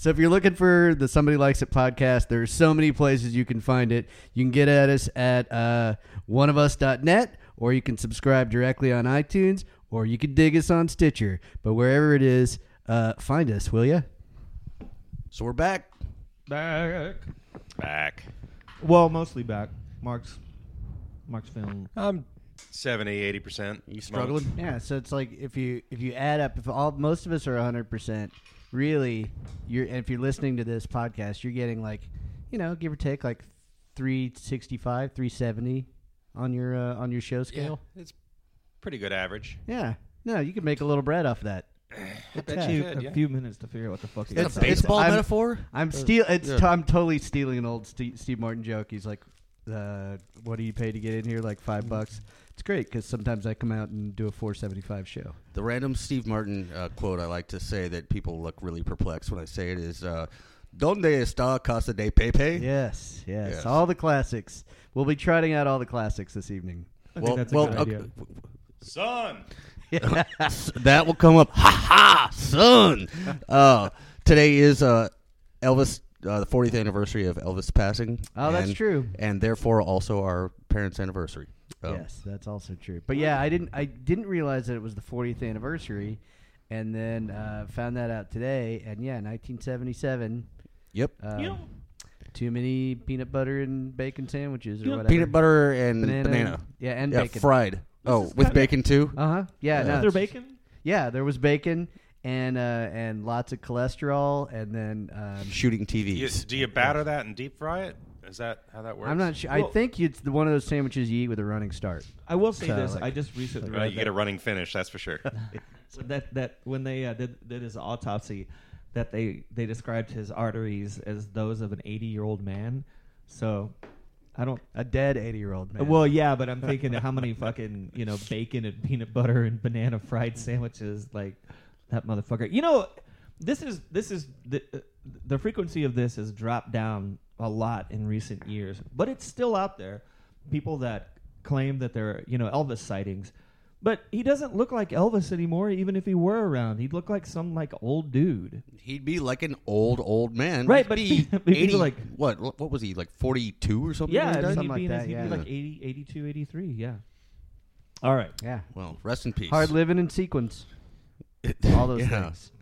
So if you're looking for the Somebody Likes It podcast, there's so many places you can find it. You can get at us at uh, oneofus.net, or you can subscribe directly on iTunes, or you can dig us on Stitcher. But wherever it is, uh, find us, will you? So we're back. Back. Back. Well, mostly back. Mark's Mark's film. I'm 70, 80%. You struggling? Yeah. So it's like if you if you add up, if all most of us are 100 percent, really, you're if you're listening to this podcast, you're getting like, you know, give or take like 365, 370 on your uh, on your show Yeah, scale. it's pretty good average. Yeah. No, you could make a little bread off that. It bet took you you could, a yeah. few minutes to figure out what the fuck. he It's- was it's- baseball I'm- metaphor. I'm steal. It's yeah. t- I'm totally stealing an old Steve, Steve Martin joke. He's like, uh, "What do you pay to get in here? Like five bucks." It's great because sometimes I come out and do a 475 show. The random Steve Martin uh, quote I like to say that people look really perplexed when I say it is, uh, "Donde está Casa de Pepe?" Yes, yes, Yes. all the classics. We'll be trotting out all the classics this evening. I think Well, that's a well, good okay, idea. Son! that will come up. Ha ha, son. Uh, today is uh, Elvis, uh, the 40th anniversary of Elvis passing. Oh, that's true. and therefore also our parents' anniversary. Oh. Yes, that's also true. But yeah, I didn't I didn't realize that it was the 40th anniversary, and then uh, found that out today. And yeah, 1977. Yep. Um, You too many peanut butter and bacon sandwiches or You whatever. Peanut butter and banana, banana. Yeah, and yeah, bacon. fried. oh, with bacon too. Uh huh. Yeah. Yeah. no, there bacon? Yeah, there was bacon and uh, and lots of cholesterol, and then um, Shooting Do you, TVs. do you batter that and deep fry it? Is that how that works? I'm not sure. Well- I think it's the, one of those sandwiches you eat with a running start. I will say So, this. like- I just recently Well, read you get that, a running finish, that's for sure. so that that when they uh, did did his autopsy, that they they described his arteries as those of an 80 year old man. So I don't. A dead 80 year old man. Well, yeah, but I'm thinking how many fucking you know bacon and peanut butter and banana fried sandwiches like that motherfucker. You know, this is this is the uh, the frequency of this has dropped down a lot in recent years, but it's still out there. People that claim that they're you know Elvis sightings, but he doesn't look like Elvis anymore. Even if he were around, he'd look like some like old dude. He'd be like an old old man. Right, He'd but be people- people eighty. like- what? What was he like? Forty two or something? Yeah, when he I died? mean, Something he'd be, in like his- that, he'd be like 80, 82, 83, Yeah. All right. yeah. Well, rest in peace. Hard living in sequence. All those Yeah. things.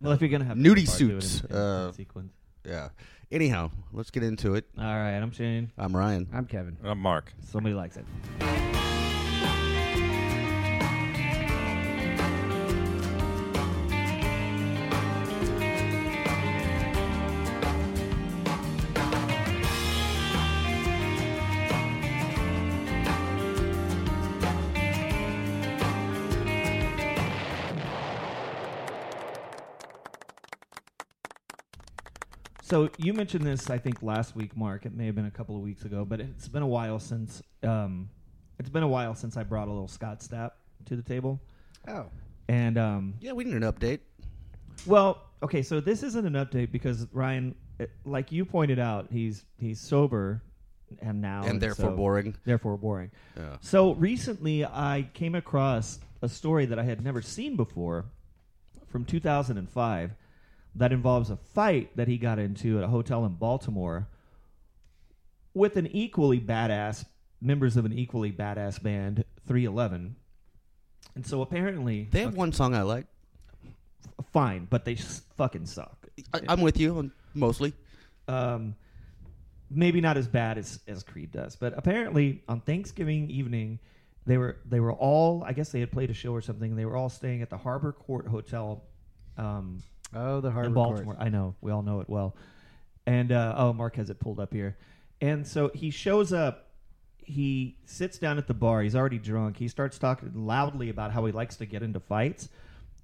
Well, if you're gonna have Nudie fun, do it in- suits, in uh, sequence. Yeah. Anyhow, let's get into it. All right, I'm Shane. I'm Ryan. I'm Kevin. I'm Mark. Somebody likes it. So you mentioned this, I think, last week, Mark. It may have been a couple of weeks ago, but it's been a while since um, it's been a while since I brought a little Scott Stapp to the table. Oh. And um, Yeah, we need an update. well, okay, so this isn't an update because Ryan, it, like you pointed out, he's he's sober and now and therefore so- boring. Therefore boring. Yeah. So recently, I came across a story that I had never seen before from 2005 that involves a fight that he got into at a hotel in Baltimore with an equally badass members of an equally badass band, 311. And so apparently, They have one song I like. fine, but they s- fucking suck. I, I'm with you on mostly. um, maybe not as bad as, as Creed does, but apparently on Thanksgiving evening, they were they were all I guess they had played a show or something. They were all staying at the Harbor Court Hotel um, Oh, the Harbor in Court. Baltimore. I know we all know it well. And uh, oh, Mark has it pulled up here, and so he shows up. He sits down at the bar. He's already drunk. He starts talking loudly about how he likes to get into fights,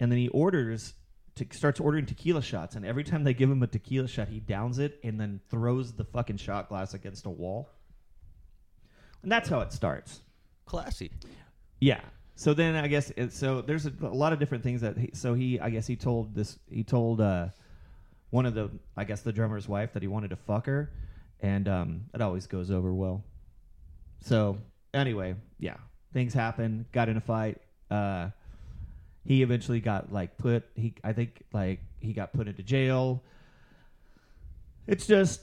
and then he orders to starts ordering tequila shots. And every time they give him a tequila shot, he downs it and then throws the fucking shot glass against a wall. And that's how it starts. Classy. Yeah. So then I guess it, so. There's a, a lot of different things that. He, so he, I guess he told this. He told uh, one of the, I guess the drummer's wife that he wanted to fuck her, and um, it always goes over well. So anyway, yeah, things happen. Got in a fight. Uh, he eventually got like put. He, I think, like he got put into jail. It's just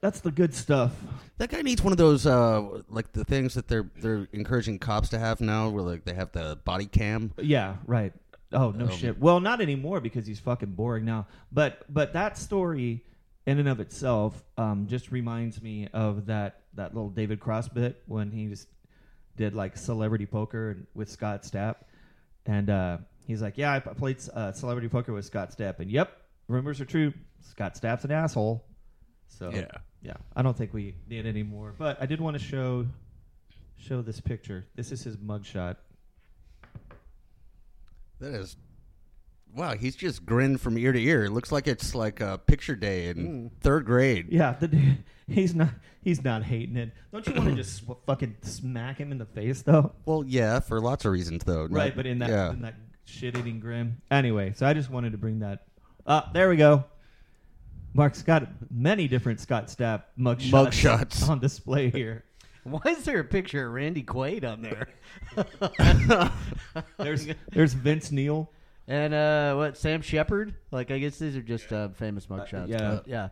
that's the good stuff. That guy needs one of those, uh, like the things that they're they're encouraging cops to have now, where like they have the body cam. Yeah, right. Oh no Um, shit. Well, not anymore because he's fucking boring now. But but that story in and of itself um, just reminds me of that that little David Cross bit when he just did like celebrity poker with Scott Stapp, and uh, he's like, "Yeah, I played uh, celebrity poker with Scott Stapp, and yep, rumors are true. Scott Stapp's an asshole." So Yeah. yeah, I don't think we need any more. But I did want to show show this picture. This is his mugshot. That is, wow. He's just grinned from ear to ear. It looks like it's like a picture day in third grade. Yeah, the he's not he's not hating it. Don't you want to just sw- fucking smack him in the face though? Well, yeah, for lots of reasons though. Right, Not- but in that yeah. in that shit eating grin. Anyway, so I just wanted to bring that. Uh, there we go. Mark's got many different Scott Stapp mugshots, Mugshots. on display here. Why is there a picture of Randy Quaid on there? There's there's Vince Neil. and uh, what Sam Shepard? Like I guess these are just uh, famous mugshots. yeah. but, yeah.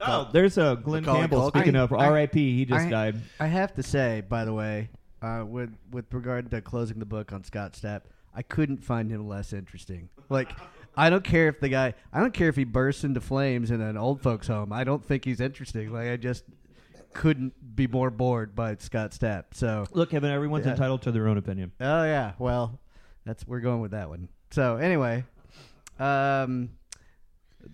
Oh, there's uh, Glen Macaulay Campbell. Culkin. Speaking I- of R.I.P., he just I- died. I have to say, by the way, uh, with with regard to closing the book on Scott Stapp, I couldn't find him less interesting. Like, I don't care if the guy, I don't care if he bursts into flames in an old folks' home. I don't think he's interesting. Like, I just couldn't be more bored by Scott Stapp. So, Look, Kevin, everyone's Yeah. entitled to their own opinion. oh yeah, well, that's we're going with that one. So anyway, um,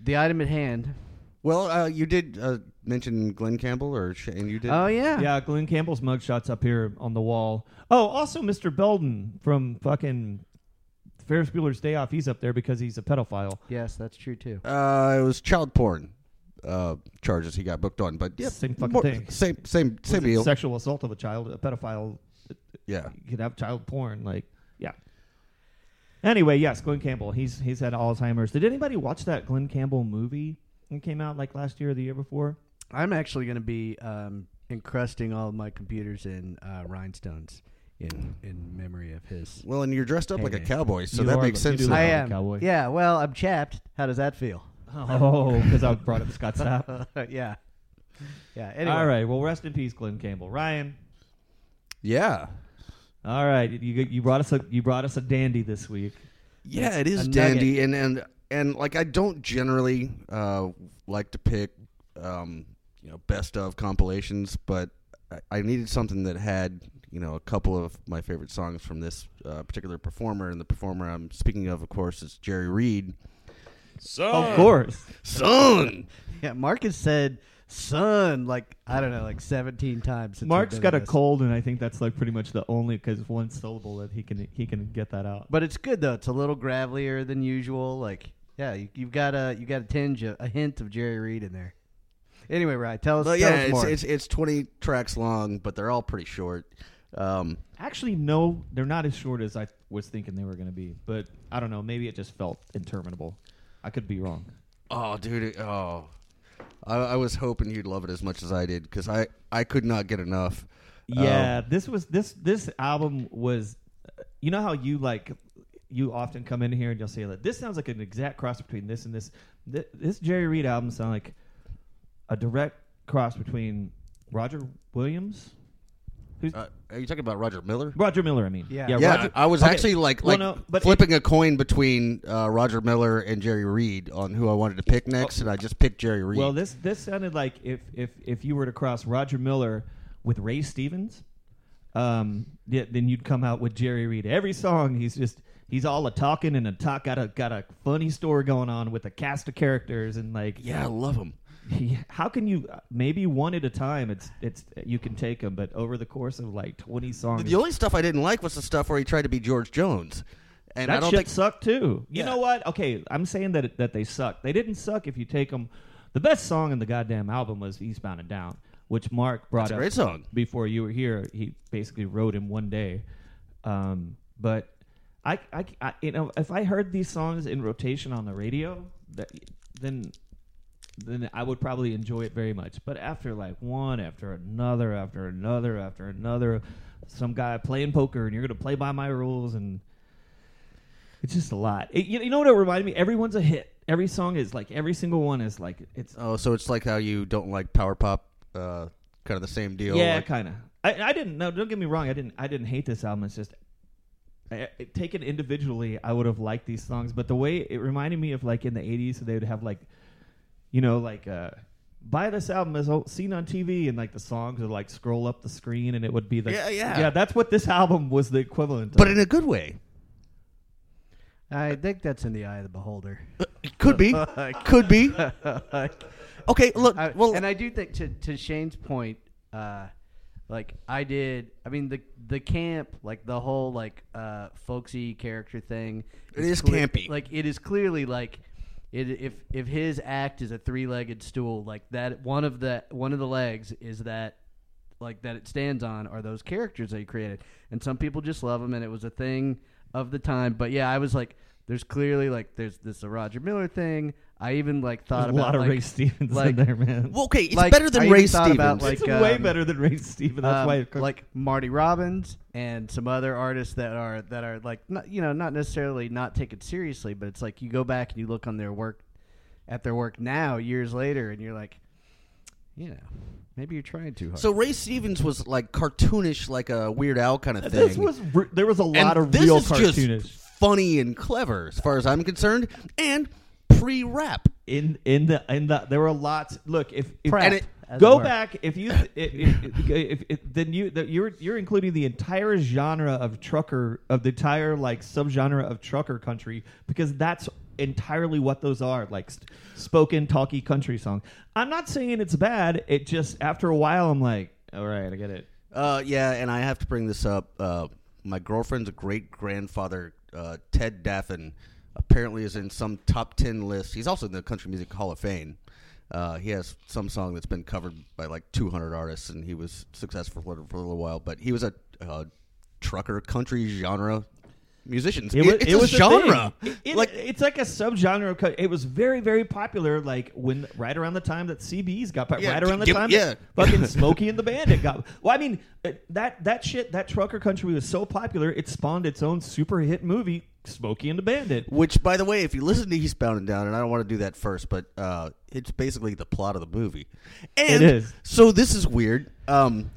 the item at hand. Well, uh, you did uh, mention Glen Campbell, or Shane. You did. Oh yeah, Yeah, Glen Campbell's mugshot's up here on the wall. Oh, also Mr. Belden from fucking Ferris Bueller's Day Off. He's up there because he's a pedophile. Yes, that's true too. Uh, it was child porn uh, charges he got booked on, but yeah, Same fucking more- thing. Same, same, Was same it deal. Sexual assault of a child, a pedophile. yeah. You could have child porn, like yeah. Anyway, yes, Glen Campbell. He's he's had Alzheimer's. Did anybody watch that Glen Campbell movie? that came out like last year or the year before. I'm actually going to be um, encrusting all of my computers in uh, rhinestones in in memory of his. Well, and you're dressed up like a Hey. cowboy, so You that are makes the- you sense. do I like am. cowboy. Yeah. Well, I'm chapped. How does that feel? Oh, because I brought up Scott Stapp. yeah. Yeah. Anyway. All right. Well, rest in peace, Glen Campbell. Ryan. Yeah, All right, you you brought us a you brought us a dandy this week. yeah, it is a dandy, and and and like I don't generally uh, like to pick, um, you know, best of compilations, but I, I needed something that had you know a couple of my favorite songs from this uh, particular performer, and the performer I'm speaking of, of course, is Jerry Reed. Son. Of course. Son, Yeah. Mark has said "son" like I don't know, like 17 times. Since Mark's we've got done a this. cold, and I think that's like pretty much the only because one syllable that he can he can get that out. but it's good though. It's a little gravelier than usual. Like, yeah, you, you've got a you got a tinge, of, a hint of Jerry Reed in there. Anyway, right? Tell us. But tell yeah, us it's, more. it's it's 20 tracks long, but they're all pretty short. Um, Actually, no, they're not as short as I was thinking they were going to be. But I don't know. Maybe it just felt interminable. I could be wrong. Oh, dude! it- Oh, I, I was hoping you'd love it as much as I did because I I could not get enough. Yeah, Um, this was this this album was. You know how you like you often come in here and you'll say that this sounds like an exact cross between this and this. This, this Jerry Reed album sounds like a direct cross between Roger Williams, who's uh, are you talking about Roger Miller? Roger Miller. I mean, Yeah. yeah. Yeah, Roger, I was okay. actually like Well, no, but flipping a coin between uh, Roger Miller and Jerry Reed on who I wanted to pick next, and I just picked Jerry Reed. Well, this this sounded like if if if you were to cross Roger Miller with Ray Stevens, um, yeah, then you'd come out with Jerry Reed. Every song, he's just he's all a talking and a talk got a got a funny story going on with a cast of characters and like yeah, I love him. He- how can you maybe one at a time? It's it's you can take them, but over the course of like twenty songs, The only stuff I didn't like was the stuff where he tried to be George Jones, and that I don't shit think sucked too. You Yeah. know what? Okay, I'm saying that that they suck. They didn't suck if you take them. The best song in the goddamn album was Eastbound and Down, which Mark brought That's a up great song. before you were here. He basically wrote in one day. Um, but I, I, I, you know, if I heard these songs in rotation on the radio, that, then then I would probably enjoy it very much. But after like one after another after another after another, some guy playing poker and you're gonna play by my rules and it's just a lot. It- you, you know what it reminded me? Everyone's a hit. every song is like every single one is like it's Oh, so it's like how you don't like power pop, uh, kind of the same deal. yeah, like- kind of. I, I didn't no. Don't get me wrong. I didn't. I didn't hate this album. It's just I, I- taken individually, I would have liked these songs. But the way it reminded me of like in the '80s, they would have like, you know, like uh, buy this album as o- seen on TV, and like the songs would like scroll up the screen, and it would be the Yeah, yeah. yeah. That's what this album was the equivalent. but of. in a good way. I think that's in the eye of the beholder. It could be, could be. Okay, look. I- well, and I do think to to Shane's point, uh, like I did. I mean the the camp, like the whole like uh, folksy character thing. It is campy. Like it is clearly like. It, if if his act is a three legged stool, like that, one of the one of the legs is that, like that it stands on, are those characters that he created, and some people just love them, and it was a thing of the time. But yeah, I was like, there's clearly like there's this a Roger Miller thing. I even like thought There's a about lot of like, Ray Stevens like- in there, man. well, okay, it's like, better than I Ray Stevens. about, like, it's way um, better than Ray Stevens. That's um, why. It, like Marty Robbins and some other artists that are that are like not you know not necessarily not taken seriously, but it's like you go back and you look on their work at their work now years later, and you're like, you know, maybe you're trying too hard. so Ray Stevens was like cartoonish, like a Weird Al kind of thing. this was re- there was a and lot of this real is cartoonish. just funny and clever, as far as I'm concerned, and pre-rap. in in the in the there were lots. Look, if, if Prep, and it- go it back, if you if, if, if, if, then you that you're you're including the entire genre of trucker of the entire like subgenre of trucker country because that's entirely what those are like st- spoken talky country song. I'm not saying it's bad. It just after a while I'm like, all right, I get it. Uh, yeah, and I have to bring this up. Uh, my girlfriend's great grandfather, uh, Ted Daffan, apparently is in some top ten list. He's also in the Country Music Hall of Fame. Uh, he has some song that's been covered by like 200 artists, and he was successful for, for a little while. But he was a trucker country genre musician. It was, it's it was a genre. It- it- like it's like a subgenre. Of, it was very, very popular. Like when right around the time that CBs got, Yeah, right around the time yeah. that fucking Smokey and the Bandit got. Well, I mean uh, that that shit, that trucker country was so popular, it spawned its own super hit movie, Smokey and the Bandit. Which, by the way, if you listen to Eastbound and Down, and I don't want to do that first, but uh, it's basically the plot of the movie. And It is. So this is weird. Um,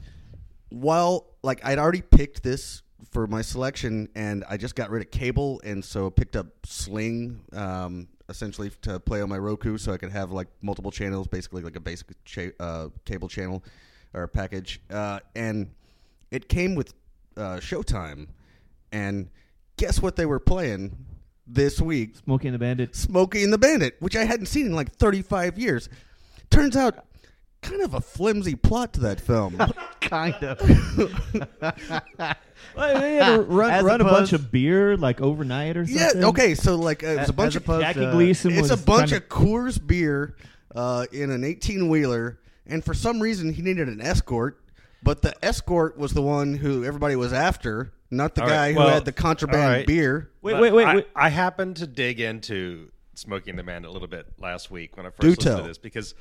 while like I'd already picked this for my selection, and I just got rid of cable, and so picked up Sling, um, essentially to play on my Roku, so I could have like multiple channels, basically like a basic cha- uh, cable channel or package. Uh, and it came with uh, Showtime, and guess what they were playing this week? Smokey and the Bandit. Smokey and the Bandit, which I hadn't seen in like 35 years. Turns out, kind of a flimsy plot to that film. kind of. Well, they had to run, As run a bunch of beer like overnight or something. yeah, okay, so like uh, it was a bunch As of opposed Jackie to- Gleason it's was a bunch trying of Coors beer uh, in an 18 wheeler, and for some reason he needed an escort, but the escort was the one who everybody was after, not the All guy right, who well, had the contraband all right. beer. Wait, But wait, wait, I, wait. I happened to dig into Smokey and the Bandit a little bit last week when I first Do listened tell. to this because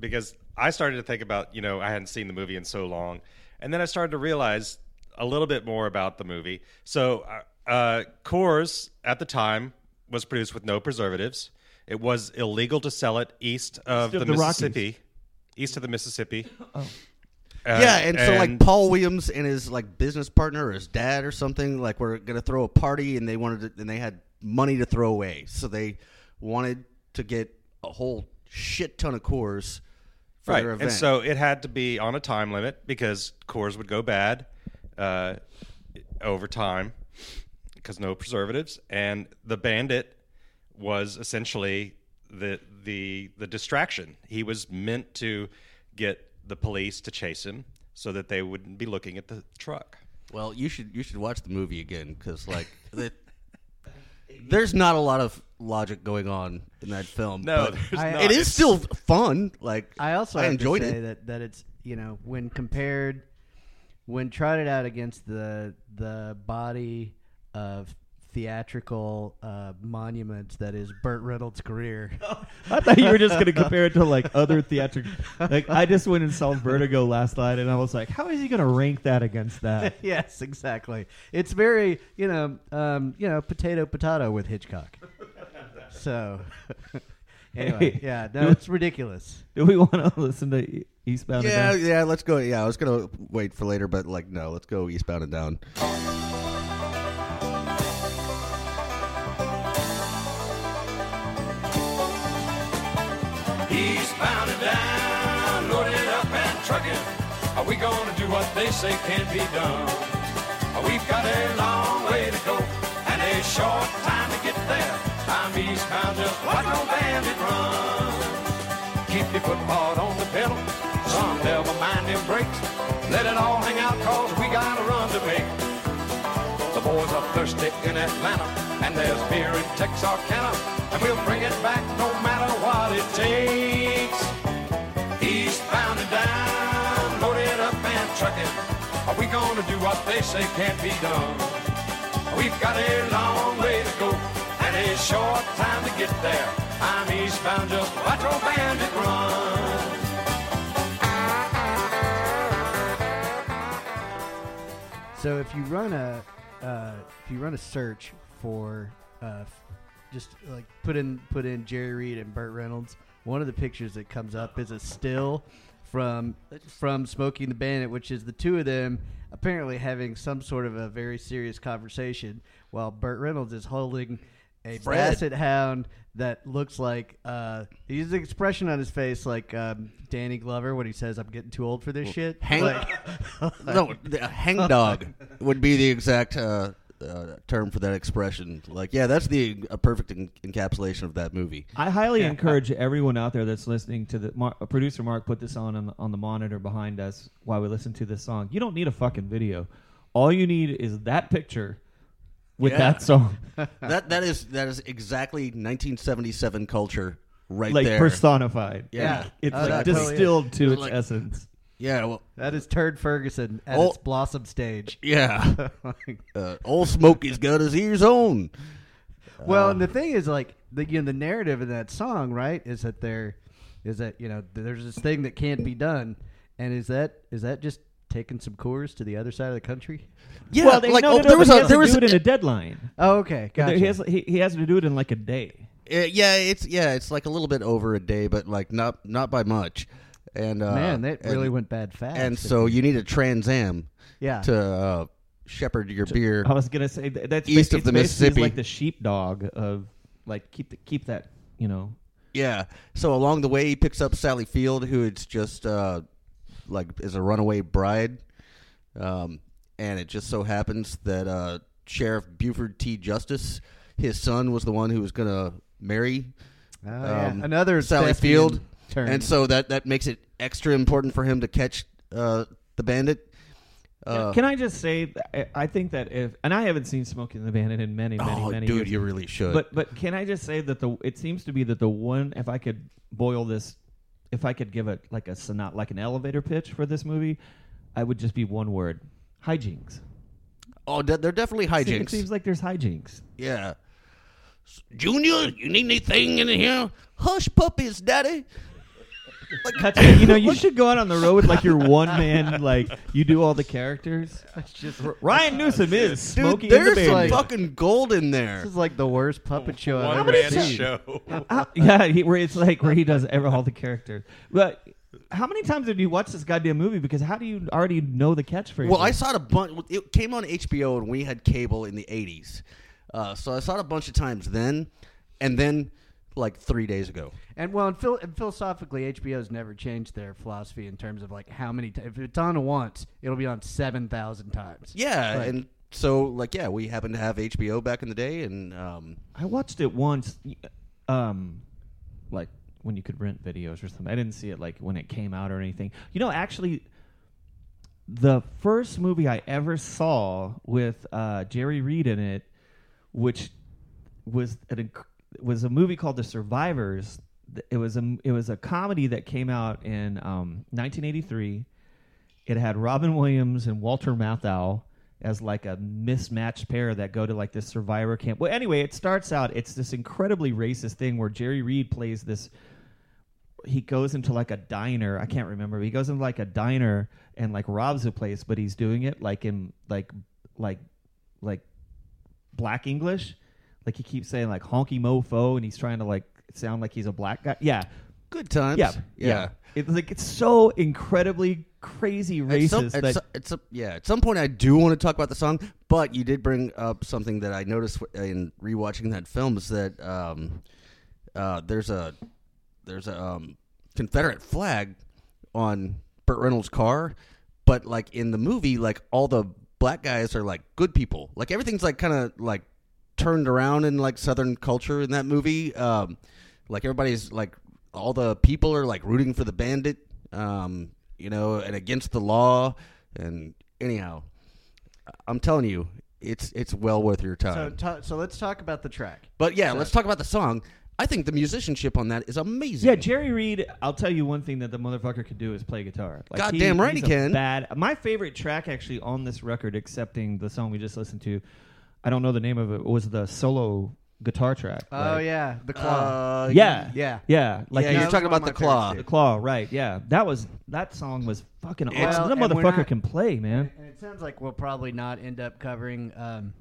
because I started to think about you know I hadn't seen the movie in so long, and then I started to realize a little bit more about the movie. So, uh, uh, Coors at the time was produced with no preservatives. It was illegal to sell it east of East of the, the Rockies. Mississippi, east of the Mississippi. Oh. Uh, yeah, and, so like Paul Williams and his like business partner or his dad or something like were gonna throw a party and they wanted to, and they had money to throw away, so they wanted to get a whole shit ton of Coors for right, their event. and so it had to be on a time limit because Coors would go bad uh, over time because no preservatives, and the bandit was essentially the the the distraction. He was meant to get the police to chase him so that they wouldn't be looking at the truck. well, you should you should watch the movie again because like the, there's not a lot of logic going on in that film. No, but I- not. it is It's- still fun. Like I also I have enjoyed to say it. that that it's you know when compared when trotted out against the the body of theatrical uh, monuments that is Burt Reynolds' career. I thought you were just going to compare it to like other theatrical. Like I just went and saw Vertigo last night, and I was like, how is he going to rank that against that? yes, exactly. It's very you know um, you know potato potato with Hitchcock. so. anyway, Hey, yeah, do- no, it's ridiculous. Do we want to listen to Eastbound? and Yeah, Down? yeah. Let's go. Yeah, I was gonna wait for later, but like, no. Let's go eastbound and down. Are we gonna do what they say can't be done? We've got a long way to go and a short time to get there. I'm eastbound, just watch no bandit run. Keep your foot hard on the pedal, son, never mind them brakes. Let it all hang out, cause we got a run to make. The boys are thirsty in Atlanta, and there's beer in Texarkana, and we'll bring it back no matter what it takes. Trucking. Are we gonna do what they say can't be done? We've got a long way to go and a short time to get there. I'm eastbound, just watch old bandit run. So if you run a uh, if you run a search for uh, just like put in put in Jerry Reed and Burt Reynolds, one of the pictures that comes up is a still from from Smokey and the Bandit, which is the two of them apparently having some sort of a very serious conversation while Burt Reynolds is holding a Fred. basset hound that looks like uh, he has an expression on his face like um, Danny Glover when he says, "I'm getting too old for this shit." Hang, Like- no, the- hang dog would be the exact uh, uh, term for that expression. Like, yeah, that's the a perfect en- encapsulation of that movie. I highly encourage everyone out there that's listening to the Mar- producer Mark put this on on the, on the monitor behind us while we listen to this song. You don't need a fucking video. All you need is that picture with Yeah. that song, that that is that is exactly 1977 culture right like there. personified. Yeah. it's Oh, like that distilled to It's its like- essence. Yeah, well, That is Turd Ferguson at Oh. its blossom stage. yeah. uh, old Smokey's got his ears on. well, and the thing is, like, the you know, the narrative in that song, right, is that there is that you know there's this thing that can't be done, and is that is that just taking some Coors to the other side of the country? Yeah, well, they, like no, oh, no, no, there was he a has there to was do it in a, a deadline. Oh, okay, gotcha. He has he, he has to do it in like a day. uh, yeah, it's yeah, it's like a little bit over a day, but like not not by much. And uh, Man, that and- really went bad fast. And so you need a Trans Am yeah, to uh, shepherd your beer. I was gonna say that, that's East ba- of the Mississippi. like the sheepdog of like keep the, keep that you know Yeah. So along the way, he picks up Sally Field, who is just uh, like is a runaway bride, um, and it just so happens that uh, Sheriff Buford T. Justice, his son, was the one who was going to marry Oh, yeah. um, another Sally Field, turn. and so that that makes it extra important for him to catch uh, the bandit. Uh, Can I just say, th- I- I think that if, and I haven't seen Smokey and the Bandit in many, many, oh, many dude, years. you really should. But but can I just say that the it seems to be that the one if I could boil this, if I could give it like a sonat like an elevator pitch for this movie, I would just be one word: hijinks. oh, de- they're definitely hijinks. It hijinks. seems like there's hijinks. Yeah. Junior, you need anything in here? Hush puppies, daddy. That's it. You know, you should go out on the road with like your one man, like you do all the characters. It's just Ryan Newsom is Dude, Smokey and the there's some fucking gold in there. this is like the worst puppet show I've One ever man seen. show. How- yeah, he, where it's like where he does every, all the characters. But how many times have you watched this goddamn movie? Because how do you already know the catchphrase? Well, I saw it a bunch. It came on HBO, and we had cable in the '80s, uh, so I saw it a bunch of times then, and then like three days ago. And well, and, phil- and philosophically, HBO's never changed their philosophy in terms of like how many. T- if it's on once, it'll be on seven thousand times. Yeah, Like- and so like yeah, we happened to have HBO back in the day, and um, I watched it once, um, like when you could rent videos or something. I didn't see it like when it came out or anything. You know, actually, the first movie I ever saw with uh, Jerry Reed in it, which was an, inc- was a movie called The Survivors. It was a it was a comedy that came out in um, 1983. It had Robin Williams and Walter Matthau as like a mismatched pair that go to like this survivor camp. Well, anyway, it starts out. It's this incredibly racist thing where Jerry Reed plays this. He goes into like a diner. I can't remember. He goes into like a diner and like robs a place, but he's doing it like in like like like black English, like he keeps saying like honky mofo, and he's trying to like sound like he's a black guy. Yeah, Good times. yeah, yeah. It's like it's so incredibly crazy At racist some, at, that so- at some- yeah, at some point I do want to talk about the song, but you did bring up something that I noticed in rewatching that film is that um, uh, there's a there's a um, Confederate flag on Burt Reynolds' car, but like in the movie, like all the black guys are like good people. Like everything's like kind of like turned around in like Southern culture in that movie. Um, like everybody's like all the people are like rooting for the bandit, um, you know, and against the law. And anyhow, I'm telling you, it's it's well worth your So, time. ta- so let's talk about the track. but yeah, let's talk about the song. I think the musicianship on that is amazing. Yeah, Jerry Reed. I'll tell you one thing that the motherfucker could do is play guitar. Like Goddamn right he can. Bad. My favorite track actually on this record, excepting the song we just listened to, I don't know the name of it. Was the solo guitar track? Oh yeah, the claw. Uh, yeah, yeah. yeah. Like yeah, you- you're talking about the claw. the claw, right? Yeah, that was that song was fucking awesome. Well, that motherfucker not- can play, man. And it sounds like we'll probably not end up covering. Um,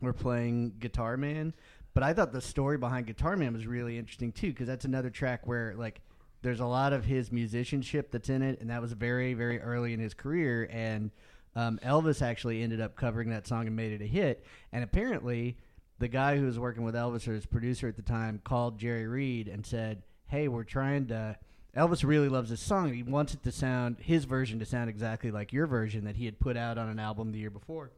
we're playing Guitar Man, but I thought the story behind Guitar Man was really interesting too, because that's another track where like there's a lot of his musicianship that's in it, and that was very very early in his career. And um, Elvis actually ended up covering that song and made it a hit. And apparently, the guy who was working with Elvis or his producer at the time called Jerry Reed and said, "Hey, we're trying to." Elvis really loves this song. He wants it to sound his version to sound exactly like your version that he had put out on an album the year before.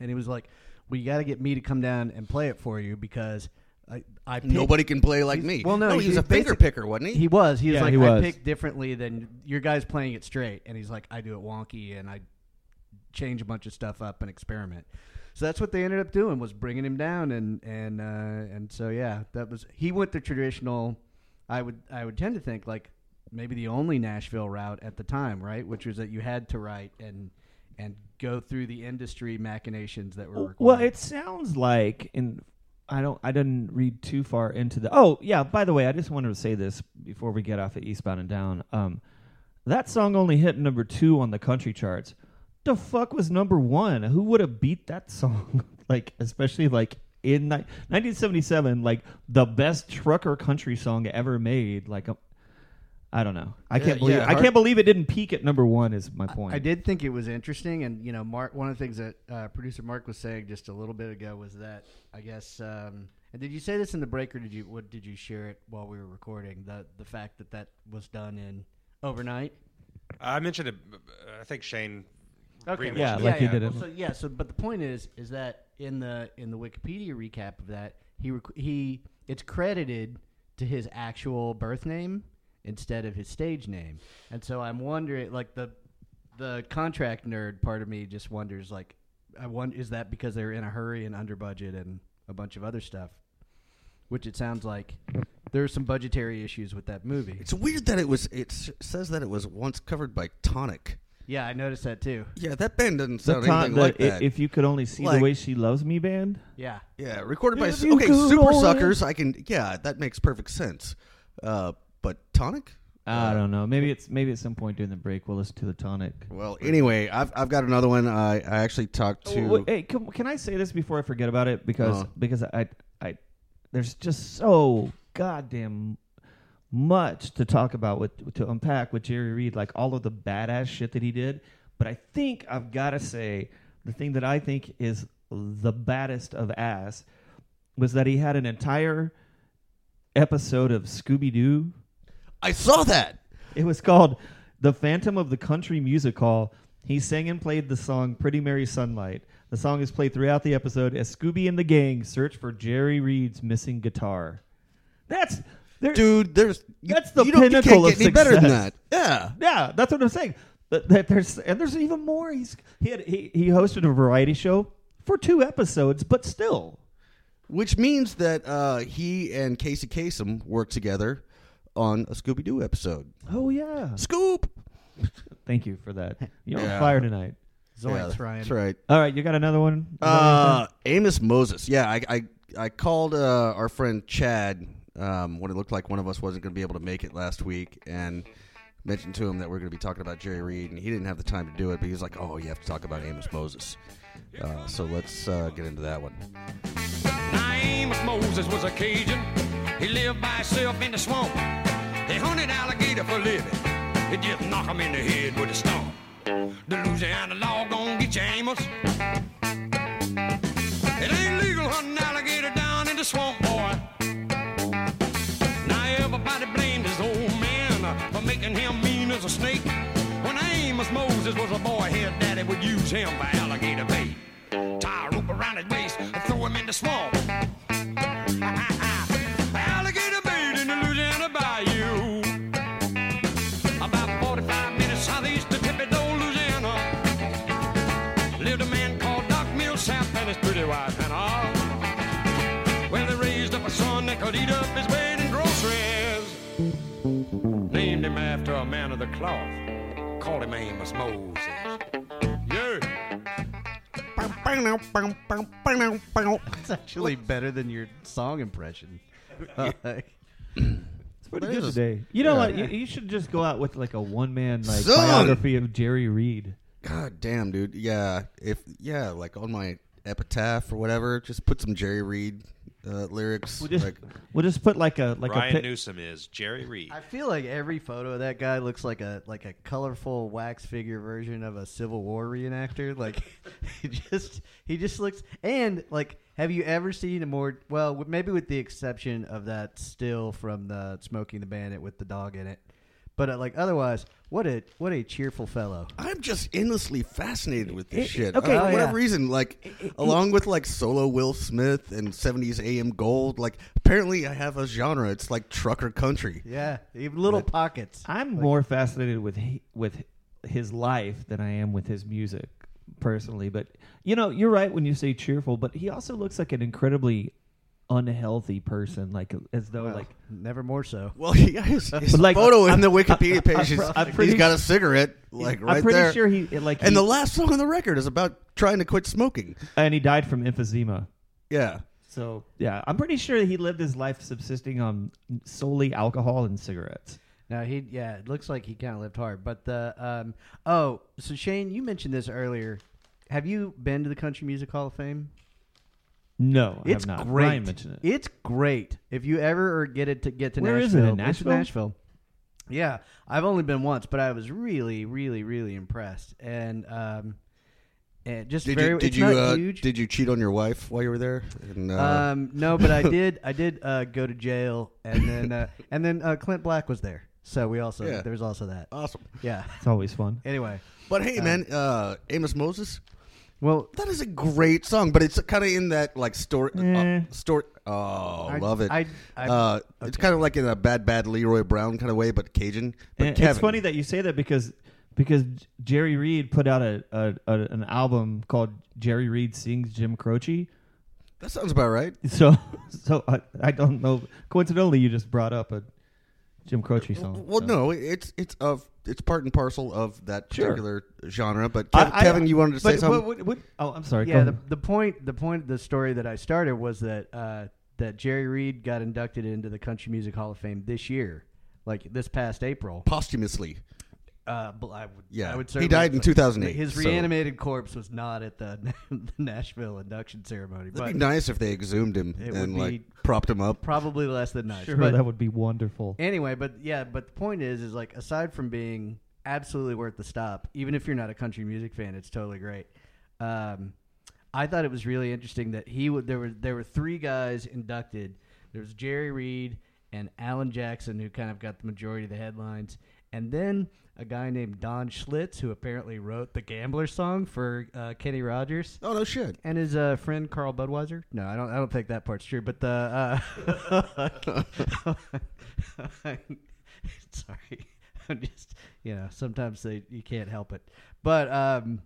And he was like, "Well, you got to get me to come down and play it for you because I, I picked- Nobody can play like me. well, no, he was he's a finger picker, wasn't he? He was. He was Yeah, like, he I was. picked differently than your guys playing it straight. And he's like, I do it wonky and I change a bunch of stuff up and experiment. So that's what they ended up doing was bringing him down and and uh, and so yeah, that was he went the traditional. I would I would tend to think like maybe the only Nashville route at the time, right? Which was that you had to write and and go through the industry machinations that were required. Well, it sounds like in I don't I didn't read too far into the Oh, yeah, by the way, I just wanted to say this before we get off at Eastbound and Down. Um that song only hit number 2 on the country charts. The fuck was number 1? Who would have beat that song? like especially like in ni- 1977 like the best trucker country song ever made like a, I don't know. I can't believe yeah, I hard- can't believe it didn't peak at number 1 is my point. I did think it was interesting, and you know, Mark. One of the things that uh, producer Mark was saying just a little bit ago was that I guess. Um, and did you say this in the break, or did you? What did you share it while we were recording? The the fact that that was done in overnight. I mentioned it. I think Shane. Okay, re-mentioned Yeah, it. like he did it. Well, so yeah, so but the point is, is that in the in the Wikipedia recap of that, he rec- he it's credited to his actual birth name instead of his stage name, and so I'm wondering, like the the contract nerd part of me just wonders, like, I wonder, is that because they're in a hurry and under budget and a bunch of other stuff, which it sounds like there are some budgetary issues with that movie. It's weird that it was. It says that it was once covered by Tonic. Yeah, I noticed that too. Yeah, that band doesn't The sound ton- anything the like that. If you could only see Like- the way she loves me band. Yeah. yeah, recorded by If you okay, could Super only- Suckers. I can. Yeah, that makes perfect sense. Uh, but Tonic. I don't know. Maybe it's maybe at some point during the break we'll listen to the tonic. Well, anyway, I've I've got another one. I I actually talked to. Oh, wait, hey, can, can I say this before I forget about it? Because Uh. because I I there's just so goddamn much to talk about with to unpack with Jerry Reed, like all of the badass shit that he did. But I think I've got to say the thing that I think is the baddest of ass was that he had an entire episode of Scooby Doo I saw that. It was called The Phantom of the Country Music Hall. He sang and played the song Pretty Mary Sunlight. The song is played throughout the episode as Scooby and the gang search for Jerry Reed's missing guitar. That's there, Dude, there's you- That's the you don't, you pinnacle can't of get any better than success. that. Yeah. Yeah, that's what I'm saying. But that there's and there's even more. He's he had he, he hosted a variety show for two episodes, but still. Which means that uh, he and Casey Kasem work together on a Scooby Doo episode. Oh yeah. Scoop. Thank you for that. You're Yeah. on fire tonight. Zoinks, yeah, Ryan. That's right. All right, you got another one? Uh, Amos Moses. Yeah, I I, I called uh, our friend Chad um, when it looked like one of us wasn't going to be able to make it last week, and mentioned to him that we're going to be talking about Jerry Reed, and he didn't have the time to do it, but he was like, "Oh, you have to talk about Amos Moses." Uh, so let's uh, get into that one. Amos Moses was a Cajun. He lived by himself in the swamp. He hunted alligator for living. He just knock him in the head with a stump. The Louisiana law gon' get you, Amos. It ain't legal hunting alligator down in the swamp, boy. Amos Moses was a boy, his daddy would use him for alligator bait. Tie a rope around his waist and throw him in the swamp. alligator bait in the Louisiana bayou. About 45 minutes southeast of Louisiana, lived a man called Doc Millsap and his pretty wife. Well, they raised up a son that could eat up his in groceries. Named him after a man of the cloth. Called him Amos Moses. Yeah. It's actually better than your song impression. It's pretty good today. You know yeah. what? You, you should just go out with like a one man like Son! biography of Jerry Reed. God damn, dude. Yeah, if yeah, like on my epitaph or whatever, just put some Jerry Reed uh, lyrics. We'll just like, we'll just put like a like Ryan a pic- Newsom is Jerry Reed. I feel like every photo of that guy looks like a like a colorful wax figure version of a Civil War reenactor. Like he just he just looks and like have you ever seen a more well maybe with the exception of that still from the Smokey and the Bandit with the dog in it, but uh, like otherwise what a what a cheerful fellow. I'm just endlessly fascinated with this It- shit. okay, Uh, for oh, whatever yeah. reason, like along with like solo Will Smith and 70s AM Gold, like apparently I have a genre. It's like trucker country. Yeah, even little pockets. I'm more fascinated with he, with his life than I am with his music personally. But you know, you're right when you say cheerful. But he also looks like an incredibly unhealthy person, like as though Well, like never more so. Well, yeah, his, his But, like, photo in I'm- the Wikipedia I'm- page is I'm pretty he's got a cigarette, like right I'm pretty there. sure he like and he- the last song on the record is about trying to quit smoking. and he died from emphysema. Yeah. So yeah, I'm pretty sure he lived his life subsisting on solely alcohol and cigarettes. No, he yeah, it looks like he kind of lived hard. But the um oh, so Shane, you mentioned this earlier. Have you been to the Country Music Hall of Fame? No, I It's have not. great. Ryan mentioned it. It's great. If you ever get it to get to Where is it, Nashville, in it's Nashville? Nashville. Yeah, I've only been once, but I was really, really, really impressed. And um, and just Did very, you did it's you not uh, huge. did you cheat on your wife while you were there? And, uh, um, no, but I did. I did uh, go to jail, and then uh, and then uh, Clint Black was there, so we also Yeah. there was also that. awesome. Yeah. It's always fun. Anyway, But hey, man, uh, Amos Moses, well, that is a great song, but it's kind of in that like story. Eh. Uh, story. Oh, I- love it. I- I- uh, It's kind of like in a bad, bad Leroy Brown kind of way, but Cajun. But Kevin, it's funny that you say that because because Jerry Reed put out a, a, a an album called Jerry Reed Sings Jim Croce. that sounds about right. So so I, I don't know. Coincidentally, you just brought up a Jim Croce song. Well, so. no, it's it's of it's part and parcel of that Sure. particular genre. But Kev- I- Kevin, you wanted to say but something? What, what, what, oh, I'm sorry. yeah. The, the point, the point, the story that I started was that uh, that Jerry Reed got inducted into the Country Music Hall of Fame this year, like this past April. Posthumously, Uh, I would, Yeah. I would He died in 2008, His so- reanimated corpse was not at the, the Nashville induction ceremony, it'd be nice if they exhumed him It and would like be- propped him up. probably less than nice. sure, but that would be wonderful. anyway, but yeah, but the point is, is like aside from being absolutely worth the stop, even if you're not a country music fan, it's totally great. Um, I thought it was really interesting that he would. There were there were three guys inducted. There was Jerry Reed and Alan Jackson, who kind of got the majority of the headlines, and then a guy named Don Schlitz, who apparently wrote the Gambler song for uh, Kenny Rogers. Oh no, shit. And his uh, friend Carl Budweiser. No, I don't. I don't think that part's true. But the uh, sorry, I'm just you know sometimes they you can't help it. But um,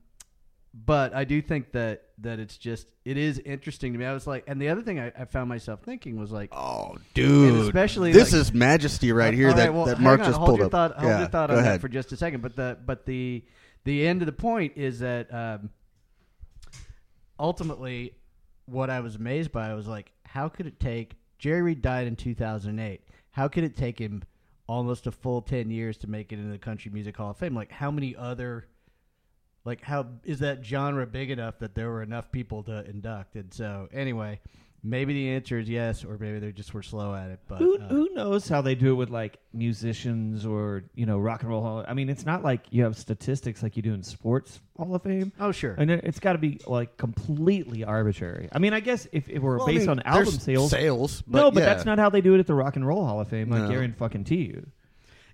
but I do think that that it's just it is interesting to me. I was like, and the other thing I, I found myself thinking was like, Oh, dude. especially, this like- is majesty right here all that, well, that Mark on, just hold pulled your up. Thought, hold yeah, your thought go on ahead. that for just a second. But the but the the end of the point is that um, ultimately, what I was amazed by was like, how could it take? Jerry Reed died in 2008. How could it take him almost a full 10 years to make it into the Country Music Hall of Fame? Like, how many other like how is that genre big enough that there were enough people to induct? And so anyway, maybe the answer is yes, or maybe they just were slow at it. But Who, uh, who knows how they do it with like musicians or you know rock and roll hall i mean it's not like you have statistics like you do in sports hall of fame oh sure, and it- it's got to be like completely arbitrary i mean i guess if it were Well, I based mean, on album sales Sales, no but yeah. that's not how they do it at the rock and roll hall of fame i No. guarantee fucking to you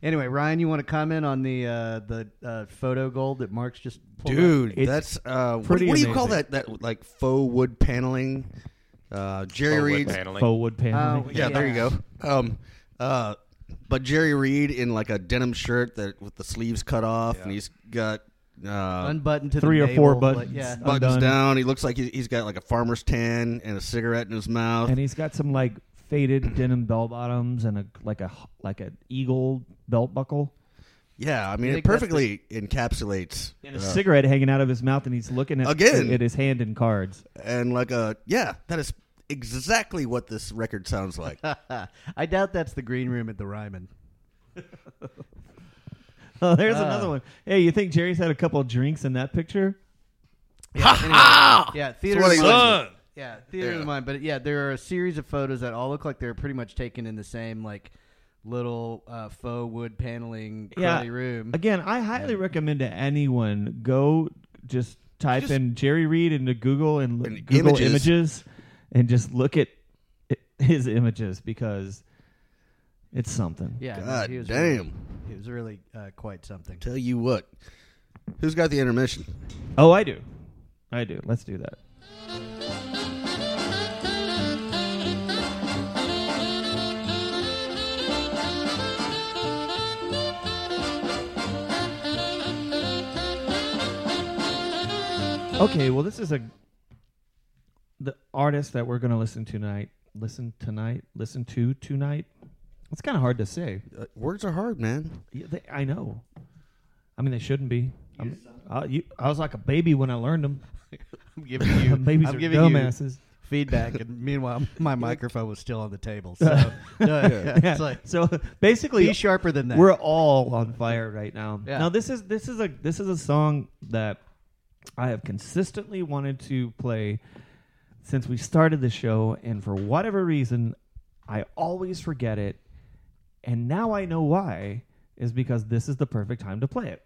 Anyway, Ryan, you want to comment on the uh, the uh, photo gold that Mark's just pulled up? Dude, It's that's uh, what, pretty what do you call that? That like faux wood paneling. Uh, Jerry Faux wood paneling. faux wood paneling Oh, Yeah, there you go. Um, uh, but Jerry Reed in like a denim shirt that with the sleeves cut off, and he's got uh, unbuttoned to Three the or four buttons. like, yeah, buttons undone. down. He looks like he's got like a farmer's tan and a cigarette in his mouth. and he's got some like faded denim bell bottoms and a like a like an eagle belt buckle yeah, I mean, it think that's perfectly encapsulates and a uh, cigarette hanging out of his mouth and he's looking at Again. at his hand in cards and like a yeah. That is exactly what this record sounds like. I doubt that's the green room at the Ryman. Oh, there's Ah. another one. Hey, you think Jerry's had a couple of drinks in that picture? Yeah, anyway, yeah, theater. what of he the mind. looks Yeah, theater of the mind. But yeah, there are a series of photos that all look like they're pretty much taken in the same like little uh, faux wood paneling Yeah. room. Again, I highly recommend to anyone go just type Just- in Jerry Reed into Google and, And Google images. images. and just look at his images because it's something. Yeah, God he was damn. Really, he was really uh, quite something. Tell you what, who's got the intermission? Oh, I do. I do. Let's do that. Okay, well, this is a the artist that we're going to listen tonight. Listen tonight. Listen to tonight. It's kind of hard to say. Uh, words are hard, man. Yeah, they, I know. I mean, they shouldn't be. I'm, I, you, I was like a baby when I learned them. I'm giving you, Babies I'm are giving you dumbasses. feedback, and meanwhile, my microphone was still on the table. So no, yeah, Yeah. it's like so basically, be sharper than that. we're all on fire right now. Yeah. Now this is this is a this is a song that I have consistently wanted to play since we started the show, and for whatever reason, I always forget it. And now I know why is because this is the perfect time to play it.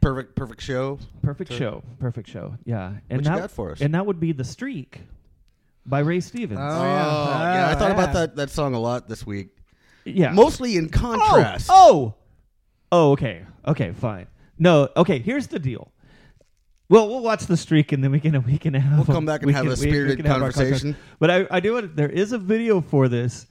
Perfect, perfect show. Perfect Sure. show, perfect show. Yeah, and What you that, got for us? And that would be the streak by Ray Stevens. Oh, Oh, yeah. yeah, ah, I thought yeah. about that that song a lot this week. yeah, Mostly in oh, contrast. Oh, oh, oh, okay, okay, fine. No, okay. Here's the deal. Well, we'll watch the streak, and then we can we can have We'll come back and we have can- a we- we spirited have our conversation. But I, I do it. There is a video for this,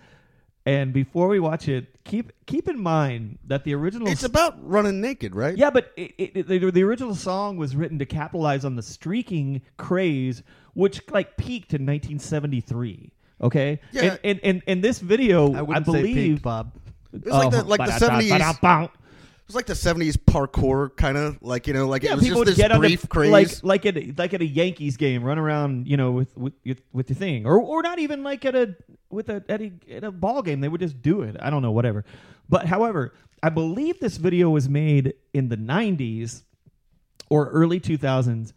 and before we watch it, keep keep in mind that the original. It's about running naked, right? yeah, but it, it, the, the original song was written to capitalize on the streaking craze, which like peaked in 1973. Okay, Yeah. and, and and and this video, I I, wouldn't say believe, peaked, Bob. It was like the oh, like the seventies. It ba-da-bow. Was like the seventies parkour kind of like you know like Yeah, it was people just would this get on brief the, craze. like like at a, like at a Yankees game, run around, you know, with with your- with your thing, or or not even like at a with a at a, at a ball game. They would just do it. I don't know, whatever. But however, I believe this video was made in the '90s or early 2000s,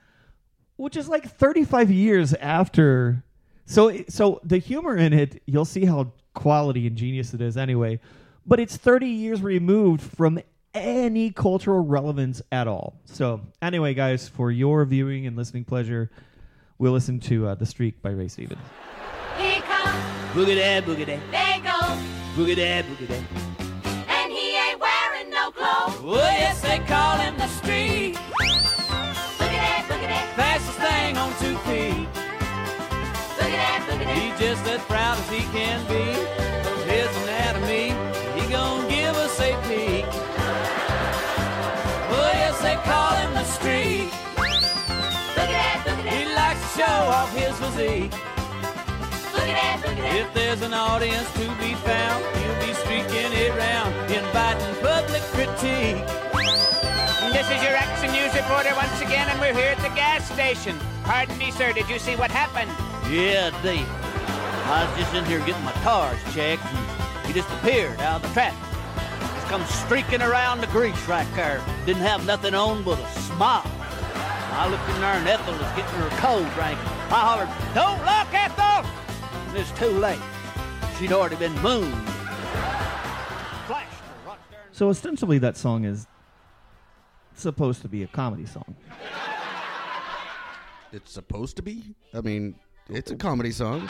which is like 35 years after. So so the humor in it, you'll see how quality and genius it is anyway. But it's 30 years removed from any cultural relevance at all. So anyway, guys, for your viewing and listening pleasure, we'll listen to uh, "The Streak" by Ray Stevens. Here comes, Boogie that, boogie that, there goes, boogie that, boogie that. and he ain't wearing no clothes. Oh yes, they call him the streak. Look at that, look Fastest thing on two feet. look at that, look. He's just as proud as he can be off his physique. look at that, look at that. If there's an audience to be found, he'll be streaking it round, inviting public critique. This is your action news reporter once again, and we're here at the gas station. Pardon me, sir, did you see what happened? Yeah, Dave. I was just in here getting my tires checked, and he just appeared out of the traffic. Just come streaking around the grease right there. Didn't have nothing on but a smile. I looked in there and Ethel was getting her cold drink. I hollered, Don't look, Ethel! And it's too late. She'd already been mooned. Flashed her right there in So ostensibly, that song is supposed to be a comedy song. It's supposed to be. I mean, it's a comedy song.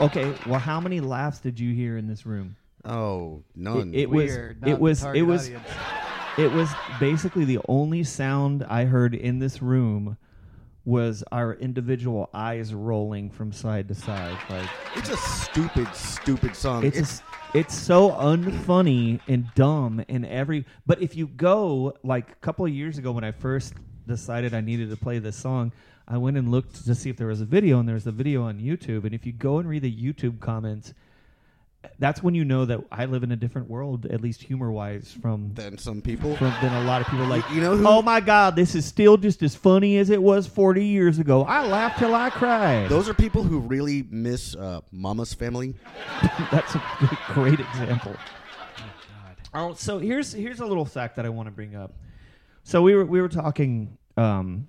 Okay, well, how many laughs did you hear in this room? Oh, none. It, it was. Weird, It was. It was. audience. It was basically the only sound I heard in this room was our individual eyes rolling from side to side. Like it's a stupid, stupid song. it's it's, it's so unfunny and dumb and every. But if you go like a couple of years ago when I first decided I needed to play this song, I went and looked to see if there was a video, and there's a video on YouTube. And if you go and read the YouTube comments, that's when you know that I live in a different world, at least humor wise, from than some people. from than a lot of people. Like, you know who- oh my god, this is still just as funny as it was 40 years ago. I laughed till I cried. Those are people who really miss uh, Mama's Family. That's a great example. Oh, so here's here's a little fact that I want to bring up. So we were we were talking um,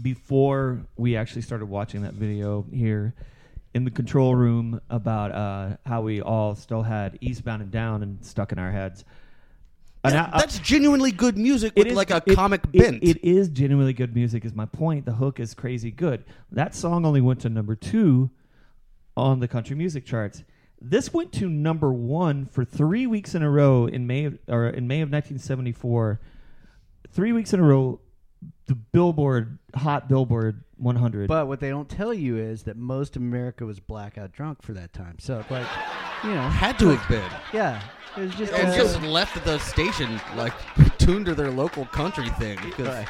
before we actually started watching that video here in the control room about uh, how we all still had Eastbound and Down and stuck in our heads. And I- I- that's genuinely good music with like a it- comic it- bent. it is genuinely good music. Is my point. The hook is crazy good. That song only went to number two on the country music charts. This went to number one for three weeks in a row in May of, or in May of 1974. Three weeks in a row, the Billboard Hot Billboard 100. But what they don't tell you is that most of America was blackout drunk for that time. So, like, you know, Had to have been. yeah, it was just. And uh, just left the station like tuned to their local country thing. 'cause- right.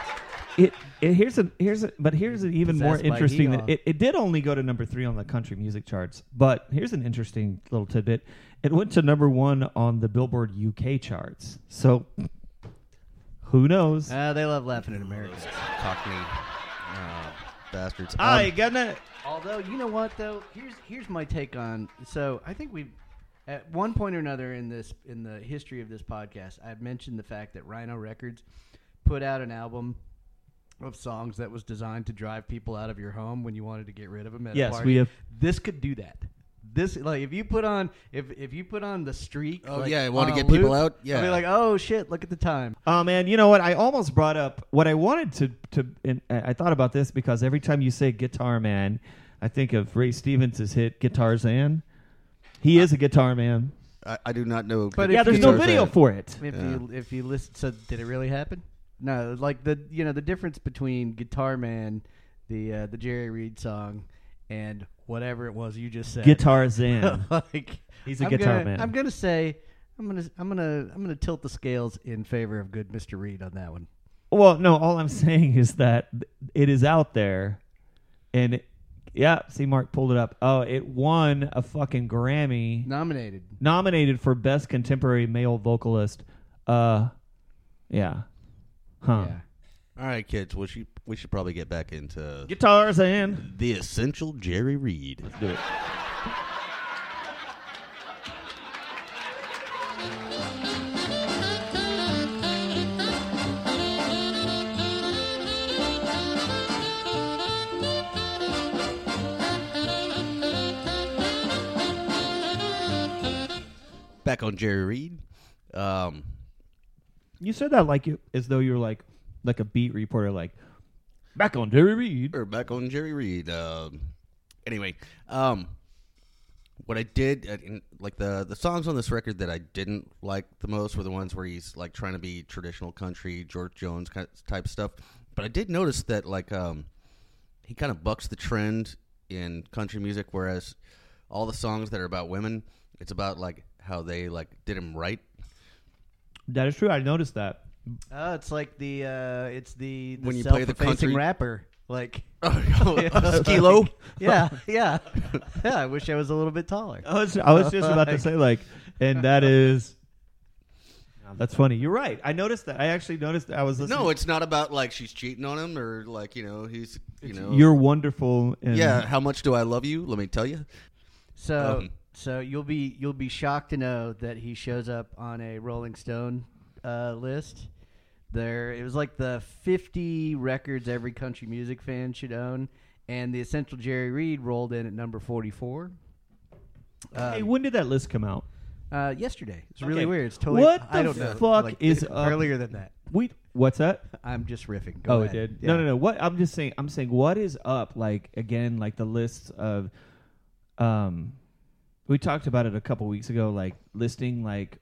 it, it here's a here's a but here's an even more Possessed by interesting that it, it did only go to number three on the country music charts but here's an interesting little tidbit it went to number one on the billboard uk charts so who knows Uh, they love laughing at America. Cockney uh, bastards. I Um, gonna Although you know what though, here's here's my take on. So I think we, at one point or another in this in the history of this podcast, I've mentioned the fact that Rhino Records put out an album of songs that was designed to drive people out of your home when you wanted to get rid of them at Yes, a party. we have- This could do that. This like if you put on if if you put on the streak. Oh, like, yeah, wanna on a get people loop, out? I'll Yeah. be like, oh shit, look at the time. Oh man, you know what? I almost brought up what I wanted to to. And I thought about this because every time you say Guitar Man, I think of Ray Stevens' hit Guitarzan. He is a guitar man. I, I do not know. But yeah, there's no video Zan. for it. If Yeah. you if you listen, so did it really happen? No, like the you know the difference between Guitar Man, the uh, the Jerry Reed song, and whatever it was you just said. Guitar Zan. like He's a I'm guitar gonna, man. I'm gonna say I'm gonna I'm gonna I'm gonna tilt the scales in favor of good Mr. Reed on that one. Well, no, all I'm saying is that it is out there, and it, yeah, see, Mark pulled it up. Oh, it won a fucking Grammy, Nominated. nominated for best contemporary male vocalist. Uh, yeah, huh? Yeah. All right, kids. We should we should probably get back into Guitars and the essential Jerry Reed. Let's do it. Back on Jerry Reed. Um, You said that like you, as though you're like like a beat reporter, like back on Jerry Reed. or back on Jerry Reed. Um, anyway, um, what I did, uh, in, like the the songs on this record that I didn't like the most were the ones where he's like trying to be traditional country, George Jones kind of type stuff. But I did notice that like um, he kind of bucks the trend in country music, whereas all the songs that are about women, it's about like how they like did him right. That is true. I noticed that. Oh, it's like the uh, it's the, the When you play the self-effacing country- rapper. Like Skee-Lo. yeah, yeah, yeah. I wish I was a little bit taller. I was I was just about to say like, and that is. That's funny. You're right. I noticed that. I actually noticed. That I was listening. No, it's not about like she's cheating on him or like you know he's you know You're wonderful. And yeah. How much do I love you? Let me tell you. So Um, so you'll be you'll be shocked to know that he shows up on a Rolling Stone uh, list There, it was like the 50 records every country music fan should own, and the Essential Jerry Reed rolled in at number 44. Um, hey, when did that list come out? uh, yesterday. It's really weird. It's totally. What I the don't know. fuck like, is up? earlier than that? We what's that? I'm just riffing. Go oh, ahead. it did. Yeah. No, no, no. What I'm just saying. I'm saying what is up? Like again, like the list of, um, we talked about it a couple weeks ago. Like listing like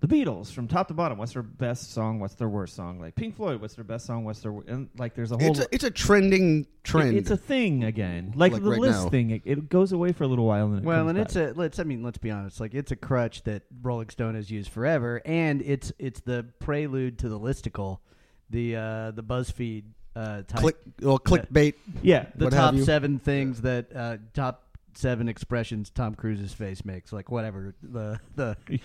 the Beatles from top to bottom. What's their best song? What's their worst song? Like Pink Floyd. What's their best song? What's their and like there's a whole. It's a, it's a trending trend. It's a thing again, like, Like the right list now. thing. It, it goes away for a little while, and then it Well, comes and back. it's a let's. I mean, let's be honest. Like it's a crutch that Rolling Stone has used forever, and it's it's the prelude to the listicle, the uh, the BuzzFeed uh, type, click well clickbait. yeah. the top seven things that uh, top seven expressions Tom Cruise's face makes. Like whatever the the.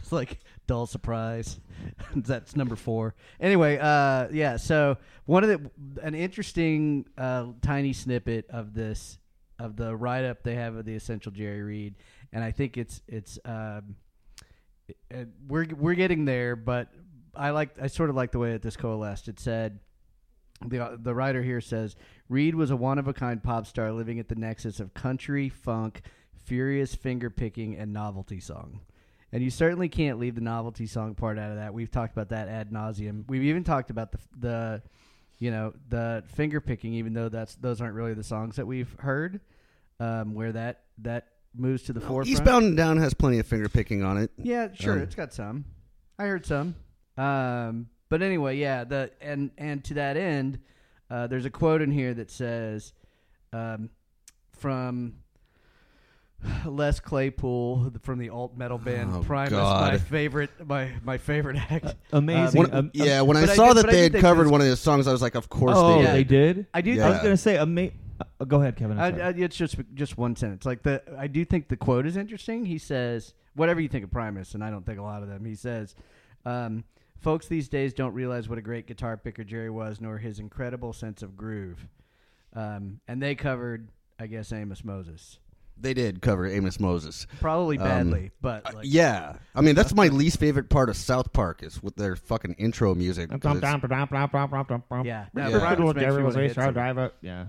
It's like dull surprise. That's number four. Anyway, uh, yeah. So one of the an interesting uh, tiny snippet of this of the write up they have of the essential Jerry Reed, and I think it's it's um, uh, we're we're getting there, but I like I sort of like the way that this coalesced. It said the the writer here says Reed was a one of a kind pop star living at the nexus of country, funk, furious finger picking, and novelty song. And you certainly can't leave the novelty song part out of that. We've talked about that ad nauseum. We've even talked about the the you know the finger picking, even though that's those aren't really the songs that we've heard. Um, where that that moves to the forefront. Eastbound and Down has plenty of finger picking on it. Yeah, sure. Um, it's got some. I heard some. Um, but anyway, yeah. The and and to that end, uh, there's a quote in here that says, um, from Les Claypool from the alt metal band Oh, Primus, God. my favorite, my my favorite act. amazing. When- Um, yeah, when I but I saw did- that they had think covered one of his songs, I was like, of course oh, they Yeah. did. they did. I do. Yeah. I was gonna say, ama- uh, go ahead, Kevin. I'm I. I, it's just just one sentence. Like the, I do think the quote is interesting. He says, "Whatever you think of Primus," and I don't think a lot of them. He says, um, "Folks these days don't realize what a great guitar picker Jerry was, nor his incredible sense of groove." Um, and they covered, I guess, Amos Moses, They did cover Amos Moses. probably Um, badly, but Uh, like, yeah, I mean that's my least favorite part of South Park is with their fucking intro music. yeah, Yeah. no, Primus makes me wanna hit somebody. driver. Yeah,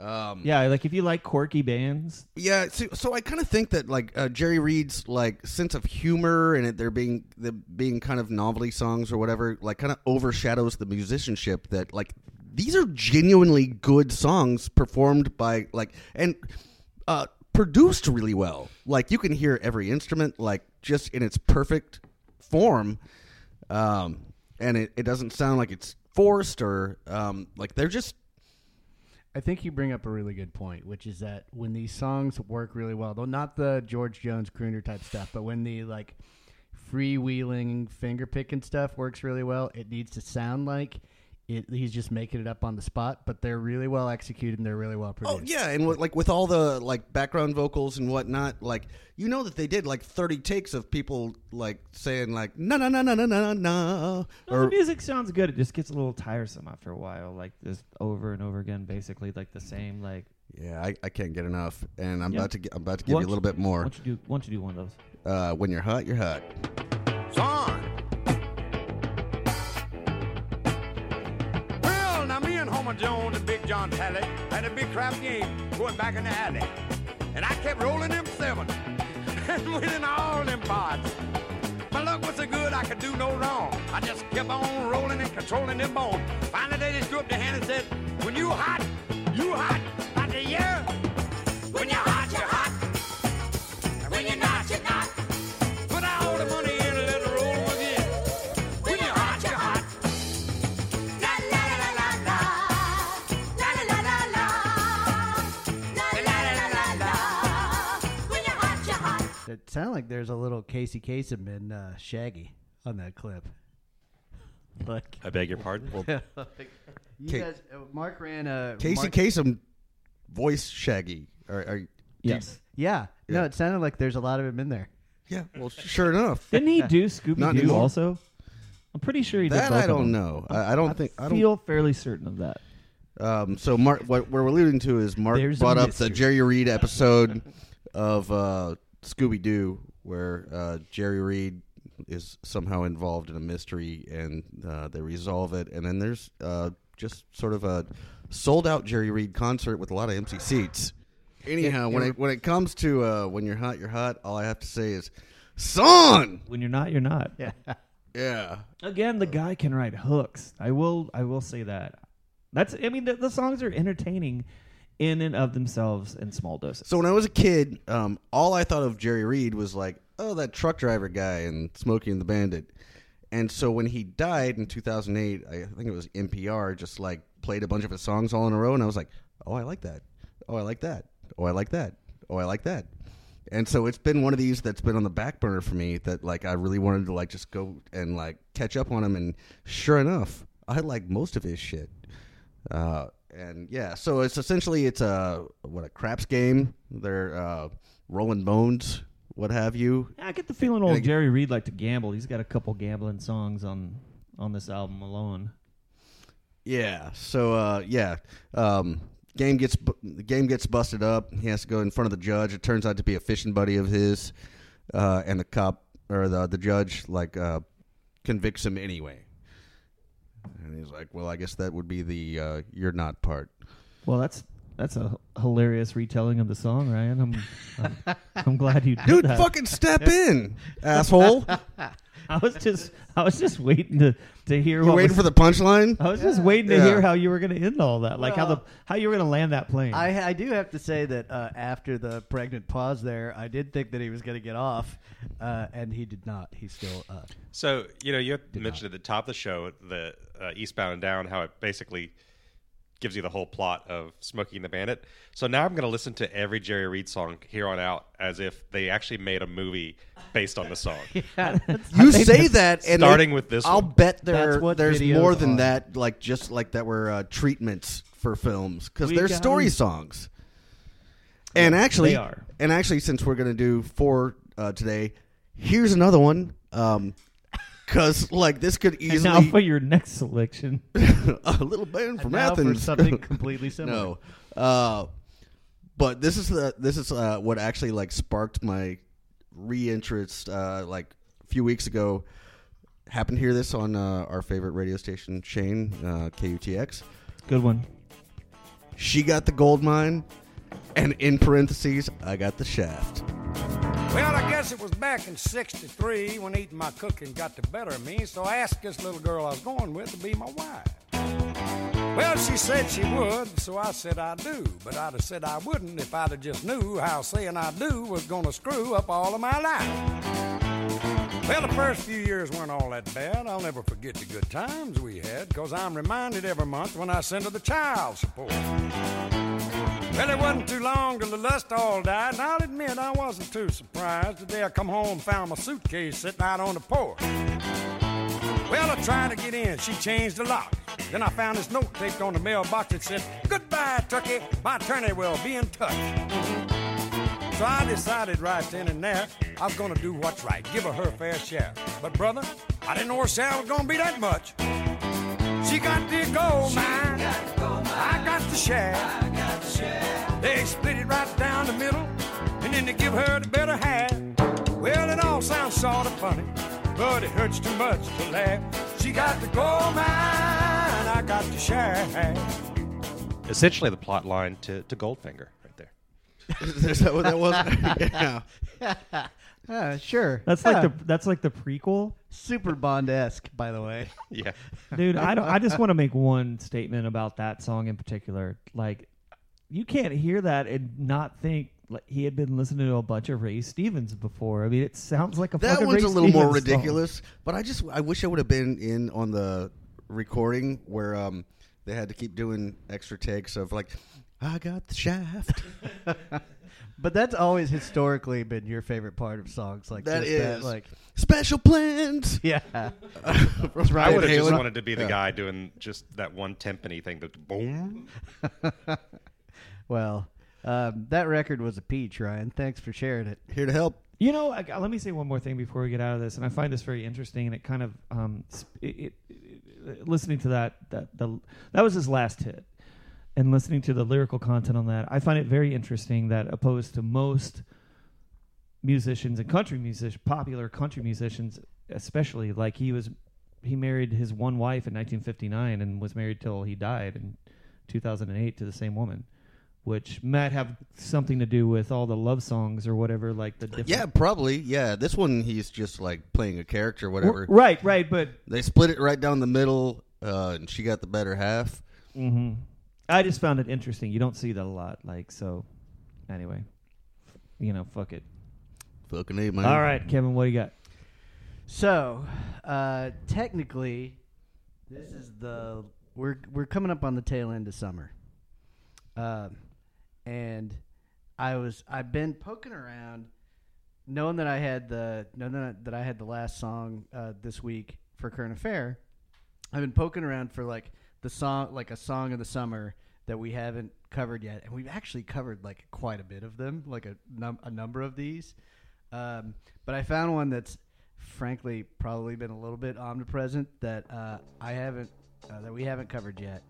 Um, yeah. Like if you like quirky bands, Yeah, so, so I kind of think that like uh, Jerry Reed's like sense of humor and it there being the being kind of novelty songs or whatever like kind of overshadows the musicianship that like these are genuinely good songs performed by like and uh, produced really well. Like you can hear every instrument like just in its perfect form, um, and it, it doesn't sound like it's forced or um, like they're just I think you bring up a really good point, which is that when these songs work really well, though not the George Jones crooner type stuff, but when the like freewheeling finger picking stuff works really well, it needs to sound like it, he's just making it up on the spot. But they're really well executed and they're really well produced. Oh yeah, and with, like with all the like background vocals and whatnot, like you know that they did like thirty takes of people like saying like na na na na na na na, no, the music sounds good. It just gets a little tiresome after a while. Like just over and over again, basically like the same. Like yeah, I, I can't get enough, and I'm Yeah. about to get, I'm about to give Why you a little bit why more. don't you do? Why don't you do one of those? Uh, when you're hot, you're hot. Homer Jones and Big John Talley had a big crap game going back in the alley. And I kept rolling them seven and winning all them pots. My luck was so good I could do no wrong. I just kept on rolling and controlling them bones. Finally they just threw up their hand and said, when you hot, you hot. I said, yeah. When you're hot. Hot. It sounded like there's a little Casey Kasem and uh, Shaggy on that clip. Like, I beg your pardon. you Ca- guys, uh, Mark ran a Casey Mark- Kasem, voice Shaggy. Are, are, Yes. Yeah, no, it sounded like there's a lot of him in there. yeah, well, sure enough. Didn't he do Scooby Not Doo anymore. also? I'm pretty sure he did. That both I of don't them. know. I, I don't think I don't. feel fairly certain of that. Um, so Mark, what we're alluding to is Mark There's a brought up mystery. the Jerry Reed episode of uh, Scooby Doo, where uh, Jerry Reed is somehow involved in a mystery, and uh, they resolve it. And then there's uh, just sort of a sold out Jerry Reed concert with a lot of empty seats. Anyhow, when it when it comes to uh, when you're hot, you're hot. All I have to say is, son. When you're not, you're not. Yeah. Yeah. Again, the guy can write hooks. I will. I will say that. That's. I mean, the, the songs are entertaining in and of themselves in small doses. So when I was a kid, um, all I thought of Jerry Reed was like, oh, that truck driver guy and Smokey and the Bandit. And so when he died in 2008, I think it was NPR just like played a bunch of his songs all in a row, and I was like, oh, I like that. Oh, I like that. Oh, I like that. Oh, I like that. And so it's been one of these that's been on the back burner for me that like I really wanted to like just go and like catch up on him, and sure enough, I like most of his shit. Uh, and yeah, so it's essentially it's a what a craps game. They're uh, rolling bones, what have you. I get the feeling old Jerry Reed liked to gamble. He's got a couple gambling songs on on this album alone. Yeah. So uh, yeah, um, game gets bu- the game gets busted up. He has to go in front of the judge. It turns out to be a fishing buddy of his, uh, and the cop or the the judge like uh, convicts him anyway. And he's like, "Well, I guess that would be the uh, you're not part." Well, that's that's a hilarious retelling of the song, Ryan. I'm I'm, I'm glad you did Dude, that. fucking step in, asshole! I was just I was just waiting to to hear You what waiting was, for the punchline? I was just waiting to Yeah. hear how you were going to end all that, like how the how you were going to land that plane. I, I do have to say that uh, after the pregnant pause there, I did think that he was going to get off, uh, and he did not. He still. Uh, So you know you mentioned at the top of the show the uh, Eastbound and Down how it basically gives you the whole plot of Smokey and the Bandit. So now I'm going to listen to every Jerry Reed song here on out as if they actually made a movie based on the song. You say that, and Starting they- with this I'll one. bet there what there's more than are. that. Like just like that were uh, treatments for films because they're story story 'em. songs. And actually, they are. and actually, since we're gonna do four uh, today, here's another one. Um, because like this could easily and now for your next selection, a little band from now for something completely similar. no, uh, but this is the this is uh, what actually like sparked my reinterest. Uh, like a few weeks ago, happened to hear this on uh, our favorite radio station, Shane uh, KUTX. good one. She got the gold mine, and in parentheses, I got the shaft. Well, I guess it was back in 63 when eating my cooking got the better of me, so I asked this little girl I was going with to be my wife. Well, she said she would, so I said I do. But I'd have said I wouldn't if I'd have just knew how saying I do was gonna screw up all of my life. Well, the first few years weren't all that bad. I'll never forget the good times we had, cause I'm reminded every month when I send her the child support. Well, it wasn't too long till the lust all died, and I'll admit I wasn't too surprised the day I come home and found my suitcase sitting out on the porch. Well, I tried to get in, she changed the lock. Then I found this note taped on the mailbox that said, Goodbye, Turkey, my attorney will be in touch. So I decided right then and there I was gonna do what's right, give her her fair share. But brother, I didn't know her share was gonna be that much. She got the gold mine, I got the share. They split it right down the middle, and then they give her the better half. Well, it all sounds sort of funny, but it hurts too much to laugh. She got the gold mine, I got the shaft. Essentially, the plot line to, to Goldfinger right there. Is that what that was? yeah. Uh, sure. That's like the that's like the prequel. super Bond esque, by the way. Yeah. Dude, I don't. I just want to make one statement about that song in particular. Like, you can't hear that and not think like he had been listening to a bunch of Ray Stevens before. I mean, it sounds like a That fucking one's Ray a little more Stevens song. ridiculous, but I just I wish I would have been in on the recording where um they had to keep doing extra takes of like I got the shaft. But that's always historically been your favorite part of songs like That just is that, like special plans. yeah. I would have just Halen. wanted to be the Yeah. guy doing just that one timpani thing. That boom. Well, um, that record was a peach, Ryan. Thanks for sharing it. Here to help. You know, I, let me say one more thing before we get out of this, and I find this very interesting, and it kind of um, it, it, it- listening to that that the that was his last hit, and listening to the lyrical content on that, I find it very interesting that opposed to most musicians and country musicians, popular country musicians, especially. Like he was, he married his one wife in 1959 and was married till he died in 2008 to the same woman, which might have something to do with all the love songs or whatever. Like the different Yeah, probably. Yeah, this one he's just like playing a character, whatever. Right, right, but They split it right down the middle, uh, and she got the better half. hmm I just found it interesting. You don't see that a lot. Like so. Anyway, you know, fuck it. Fucking A, man. All right, Kevin, what do you got? So, uh, technically, this is the we're we're coming up on the tail end of summer, um, and I was I've been poking around, knowing that I had the knowing that, I had the last song uh, this week for current affair. I've been poking around for like the song like a song of the summer that we haven't covered yet, and we've actually covered like quite a bit of them, like a num- a number of these. Um, but I found one that's frankly probably been a little bit omnipresent that uh, I haven't uh, that we haven't covered yet,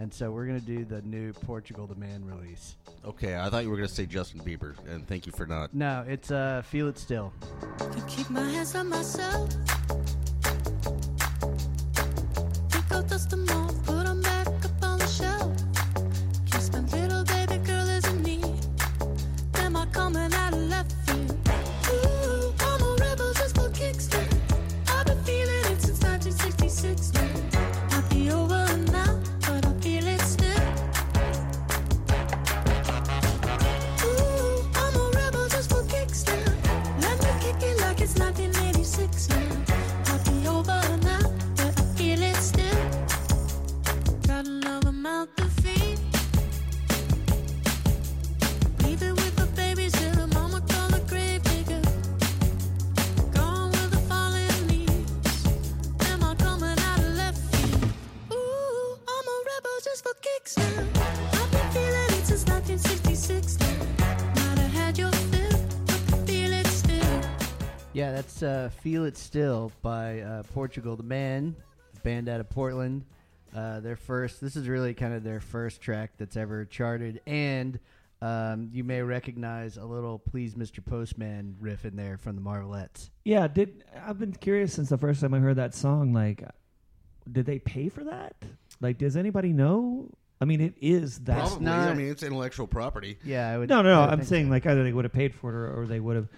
and so we're gonna do the new Portugal the Man release. Okay, I thought you were going to say Justin Bieber, and thank you for not. No, it's uh, Feel It Still. That's uh, "Feel It Still" by uh, Portugal the Man, band out of Portland. Uh, their first. This is really kind of their first track that's ever charted, and um, you may recognize a little "Please, Mr. Postman" riff in there from the Marvelettes. Yeah, did I've been curious since the first time I heard that song. Like, did they pay for that? Like, does anybody know? I mean, it is that. Probably. not- I mean, it's intellectual property. Yeah, I would. No, no, no. I would I'm saying so. like either they would have paid for it or, or they would have.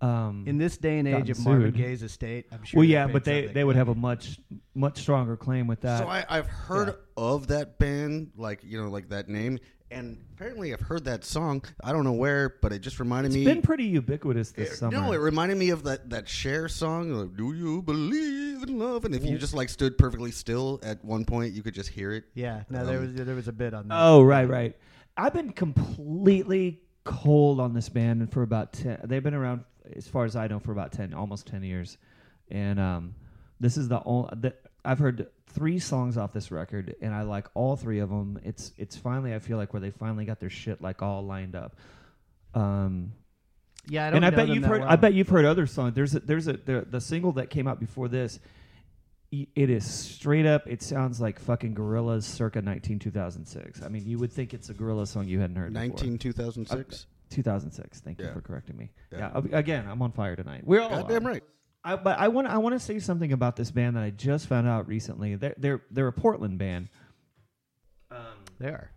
Um, in this day and age gotten of Marvin sued. Gaye's estate, I'm sure. well, yeah, but they they would have a much much stronger claim with that. So I, I've heard Yeah. of that band, like you know, like that name, and apparently I've heard that song. I don't know where, but it just reminded it's me. It's been pretty ubiquitous this It- summer. No, it reminded me of that that Cher song. Like, Do you believe in love? And if you just like stood perfectly still at one point, you could just hear it. Yeah, no, there Um, was there was a bit on that. Oh, right, right. I've been completely cold on this band for about ten. They've been around, as far as I know, for about ten, almost ten years. And um, this is the only. that I've heard three songs off this record, and I like all three of them. It's it's finally I feel like where they finally got their shit like all lined up. Um, yeah, I don't and I know bet them you've heard. well. I bet you've heard other songs. There's a, there's a the, the single that came out before this. It is straight up. It sounds like fucking Gorillaz, circa 19 2006. I mean, you would think it's a Gorilla song you hadn't heard. before. 19, 2006. 2006. Thank you Yeah. for correcting me. Yeah. Yeah. Again, I'm on fire tonight. We're all Goddamn right. I, but I want I want to say something about this band that I just found out recently. They're they're they're a Portland band, They are.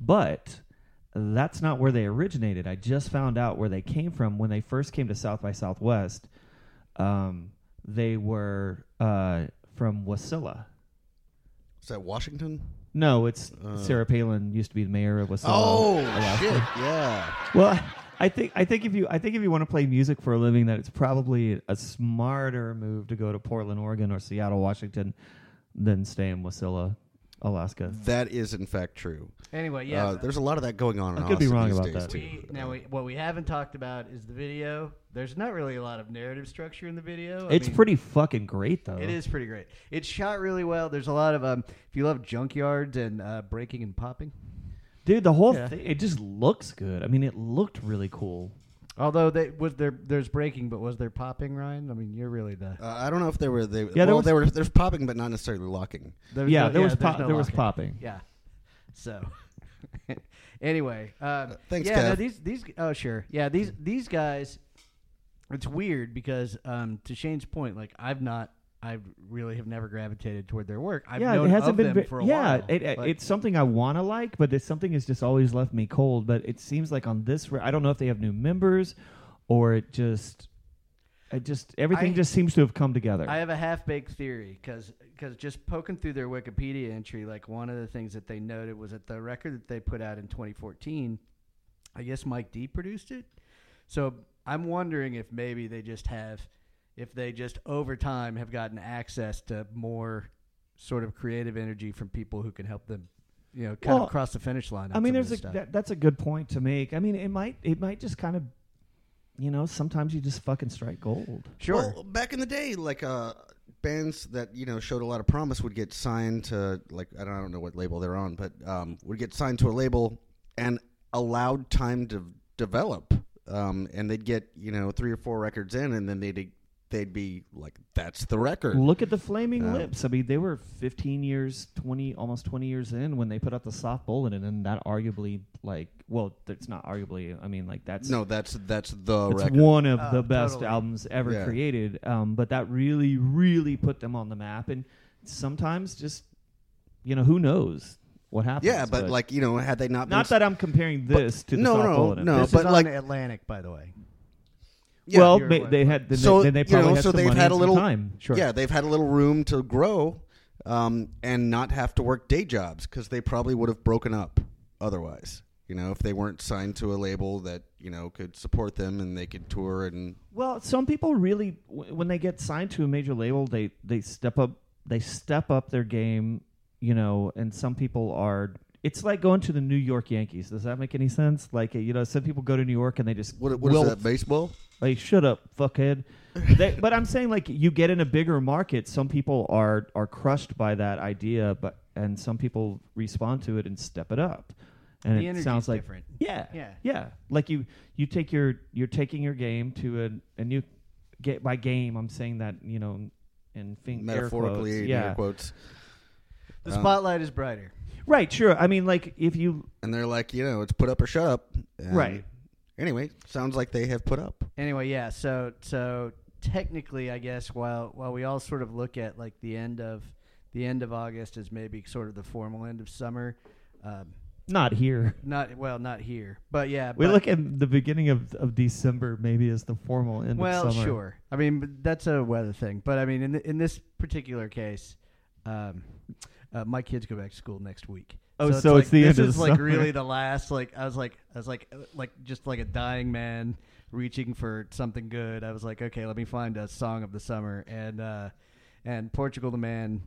but that's not where they originated. I just found out where they came from when they first came to South by Southwest. Um, they were uh, from Wasilla. Is that Washington? No, it's Uh. Sarah Palin used to be the mayor of Wasilla. Oh Alaska. shit! Yeah. Well, I think I think if you I think if you want to play music for a living, that it's probably a smarter move to go to Portland, Oregon, or Seattle, Washington, than stay in Wasilla, Alaska. That is in fact true. Anyway, yeah. Uh, there's a lot of that going on. In I could be Austin wrong these about days, that. Too. We, now, we, what we haven't talked about is the video. There's not really a lot of narrative structure in the video. I it's mean, pretty fucking great, though. It is pretty great. It's shot really well. There's a lot of um. If you love junkyards and uh, breaking and popping, dude. The whole Yeah. thing, it just looks good. I mean, it looked really cool. although they was there, there's breaking, but was there popping, Ryan? I mean, you're really the. Uh, I don't know if they were they. Yeah, there was- they were. There's popping, but not necessarily locking. there's yeah, no- there was there's pop, no there was popping. Yeah. So, anyway, um, thanks, yeah, no, these these. Oh, sure. Yeah, these these guys. It's weird because um, to Shane's point, like I've not, I really have never gravitated toward their work. I've yeah, it hasn't been them for a yeah, while. it, it- it's something I want to like, but it's something that's just always left me cold. But it seems like on this, I don't know if they have new members or it just, it just everything I- just seems to have come together. I have a half baked theory because just poking through their Wikipedia entry, like one of the things that they noted was that the record that they put out in 2014, I guess Mike D produced it. So I'm wondering if maybe they just have, if they just over time have gotten access to more sort of creative energy from people who can help them, you know, kind Well, of cross the finish line. I mean, there's a that, that's a good point to make. I mean, it might it might just kind of, you know, sometimes you just fucking strike gold. sure. Well, back in the day, like uh, bands that you know showed a lot of promise would get signed to like I don't, I don't know what label they're on, but um, would get signed to a label and allowed time to develop, um, and they'd get you know three or four records in, and then they'd they'd be like, "That's the record." Look at the Flaming Um, Lips. I mean, they were 15 years, 20, almost 20 years in when they put out the Soft Bulletin, and then that arguably, like, well, it's not arguably. I mean, like that's no, that's that's the it's record. one of Oh, the best totally. albums ever Yeah. created. Um, but that really, really put them on the map. And sometimes, just you know, who knows what happens? yeah, but, like you know, had they not been not that I'm comparing this to the no, Soft no, Bulletin. no, this but is on like- Atlantic, by the way. Yeah, well, you're ma- right. they had then, so they, then they you probably know, had so some they've money had a some little time. Sure. Yeah, they've had a little room to grow, um, and not have to work day jobs because they probably would have broken up otherwise. You know, if they weren't signed to a label that you know could support them and they could tour and Well, some people really, w- when they get signed to a major label, they they step up, they step up their game, you know. And some people are. It's like going to the New York Yankees. Does that make any sense? Like, you know, some people go to New York and they just what, what is wilt. that baseball? Like, shut up, fuckhead. they, but I'm saying, like, you get in a bigger market. Some people are are crushed by that idea, but and some people respond to it and step it up. And The it energy's sounds like different. yeah, Yeah. yeah. Like you, you take your, you're taking your game to a, a new, get by game. I'm saying that you know, in fin- air Metaphorically, quotes. in yeah, air quotes. The Um, spotlight is brighter. right, sure. I mean, like if you, And they're like, you know, it's put up or shut up. And Right. Anyway, sounds like they have put up. Anyway, yeah. So so technically, I guess while while we all sort of look at like the end of the end of August as maybe sort of the formal end of summer, um, not here. not well, not here, but yeah. We but- look at the beginning of, of December maybe as the formal end well, of summer. sure. I mean, but that's a weather thing, but I mean, in th- in this particular case, um, uh, my kids go back to school next week. Oh, it's so like, it's the this end of is the like summer. really the last. Like I was like I was like uh, like just like a dying man reaching for something good. I was like, okay, let me find a song of the summer, and uh, and Portugal the Man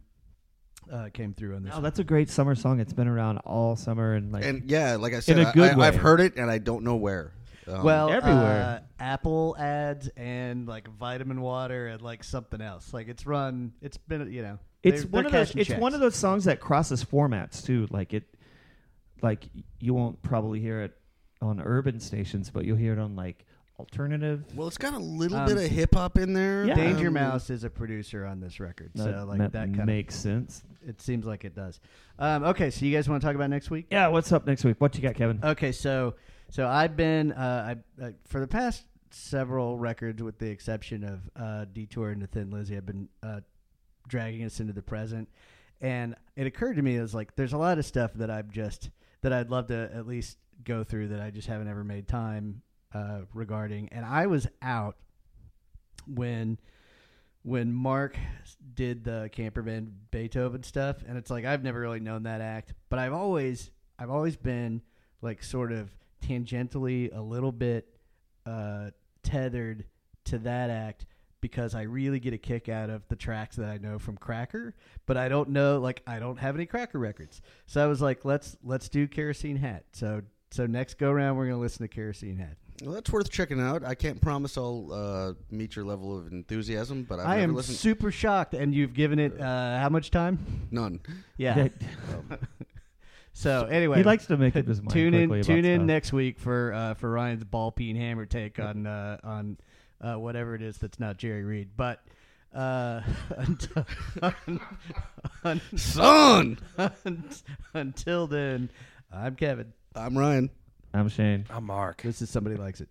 uh, came through on this. Oh, one. that's a great summer song. It's been around all summer and like And yeah, like I said, in a good I, I, I've heard it and I don't know where. Um, well, everywhere. uh, Apple ads and like vitamin water and like something else. Like it's run. It's been you know. It's they're- one they're of those. It's checks. one of those songs that crosses formats too. Like it, like you won't probably hear it on urban stations, but you'll hear it on like alternative. well, it's got a little Um, bit of hip hop in there. Yeah. Danger Um, Mouse is a producer on this record, so that, like that that kind makes sense. it seems like it does. Um, okay, so you guys want to talk about next week? Yeah, what's up next week? What you got, Kevin? Okay, so so I've been uh, I, uh, for the past several records, with the exception of uh, Detour and the Thin Lizzy, I've been uh, dragging us into the present, and it occurred to me as like there's a lot of stuff that I've just that I'd love to at least go through that I just haven't ever made time uh, regarding, and I was out when when Mark did the Camper Van Beethoven stuff, and it's like I've never really known that act, but I've always I've always been like sort of tangentially a little bit uh, tethered to that act because I really get a kick out of the tracks that I know from Cracker, but I don't know like I don't have any Cracker records. So I was like, let's let's do Kerosene Hat. So so next go round we're gonna listen to Kerosene Hat. Well, that's worth checking out. I can't promise I'll uh, meet your level of enthusiasm, but I've I never am listened. super shocked, and you've given it uh, how much time? None. Yeah. That- So anyway, he likes to make it his mind tune in tune in stuff. next week for uh, for Ryan's ball peen hammer take on uh, on uh, whatever it is that's not Jerry Reed. But uh, until, un- Son! until then, I'm Kevin. I'm Ryan. I'm Shane. I'm Mark. This is somebody likes it.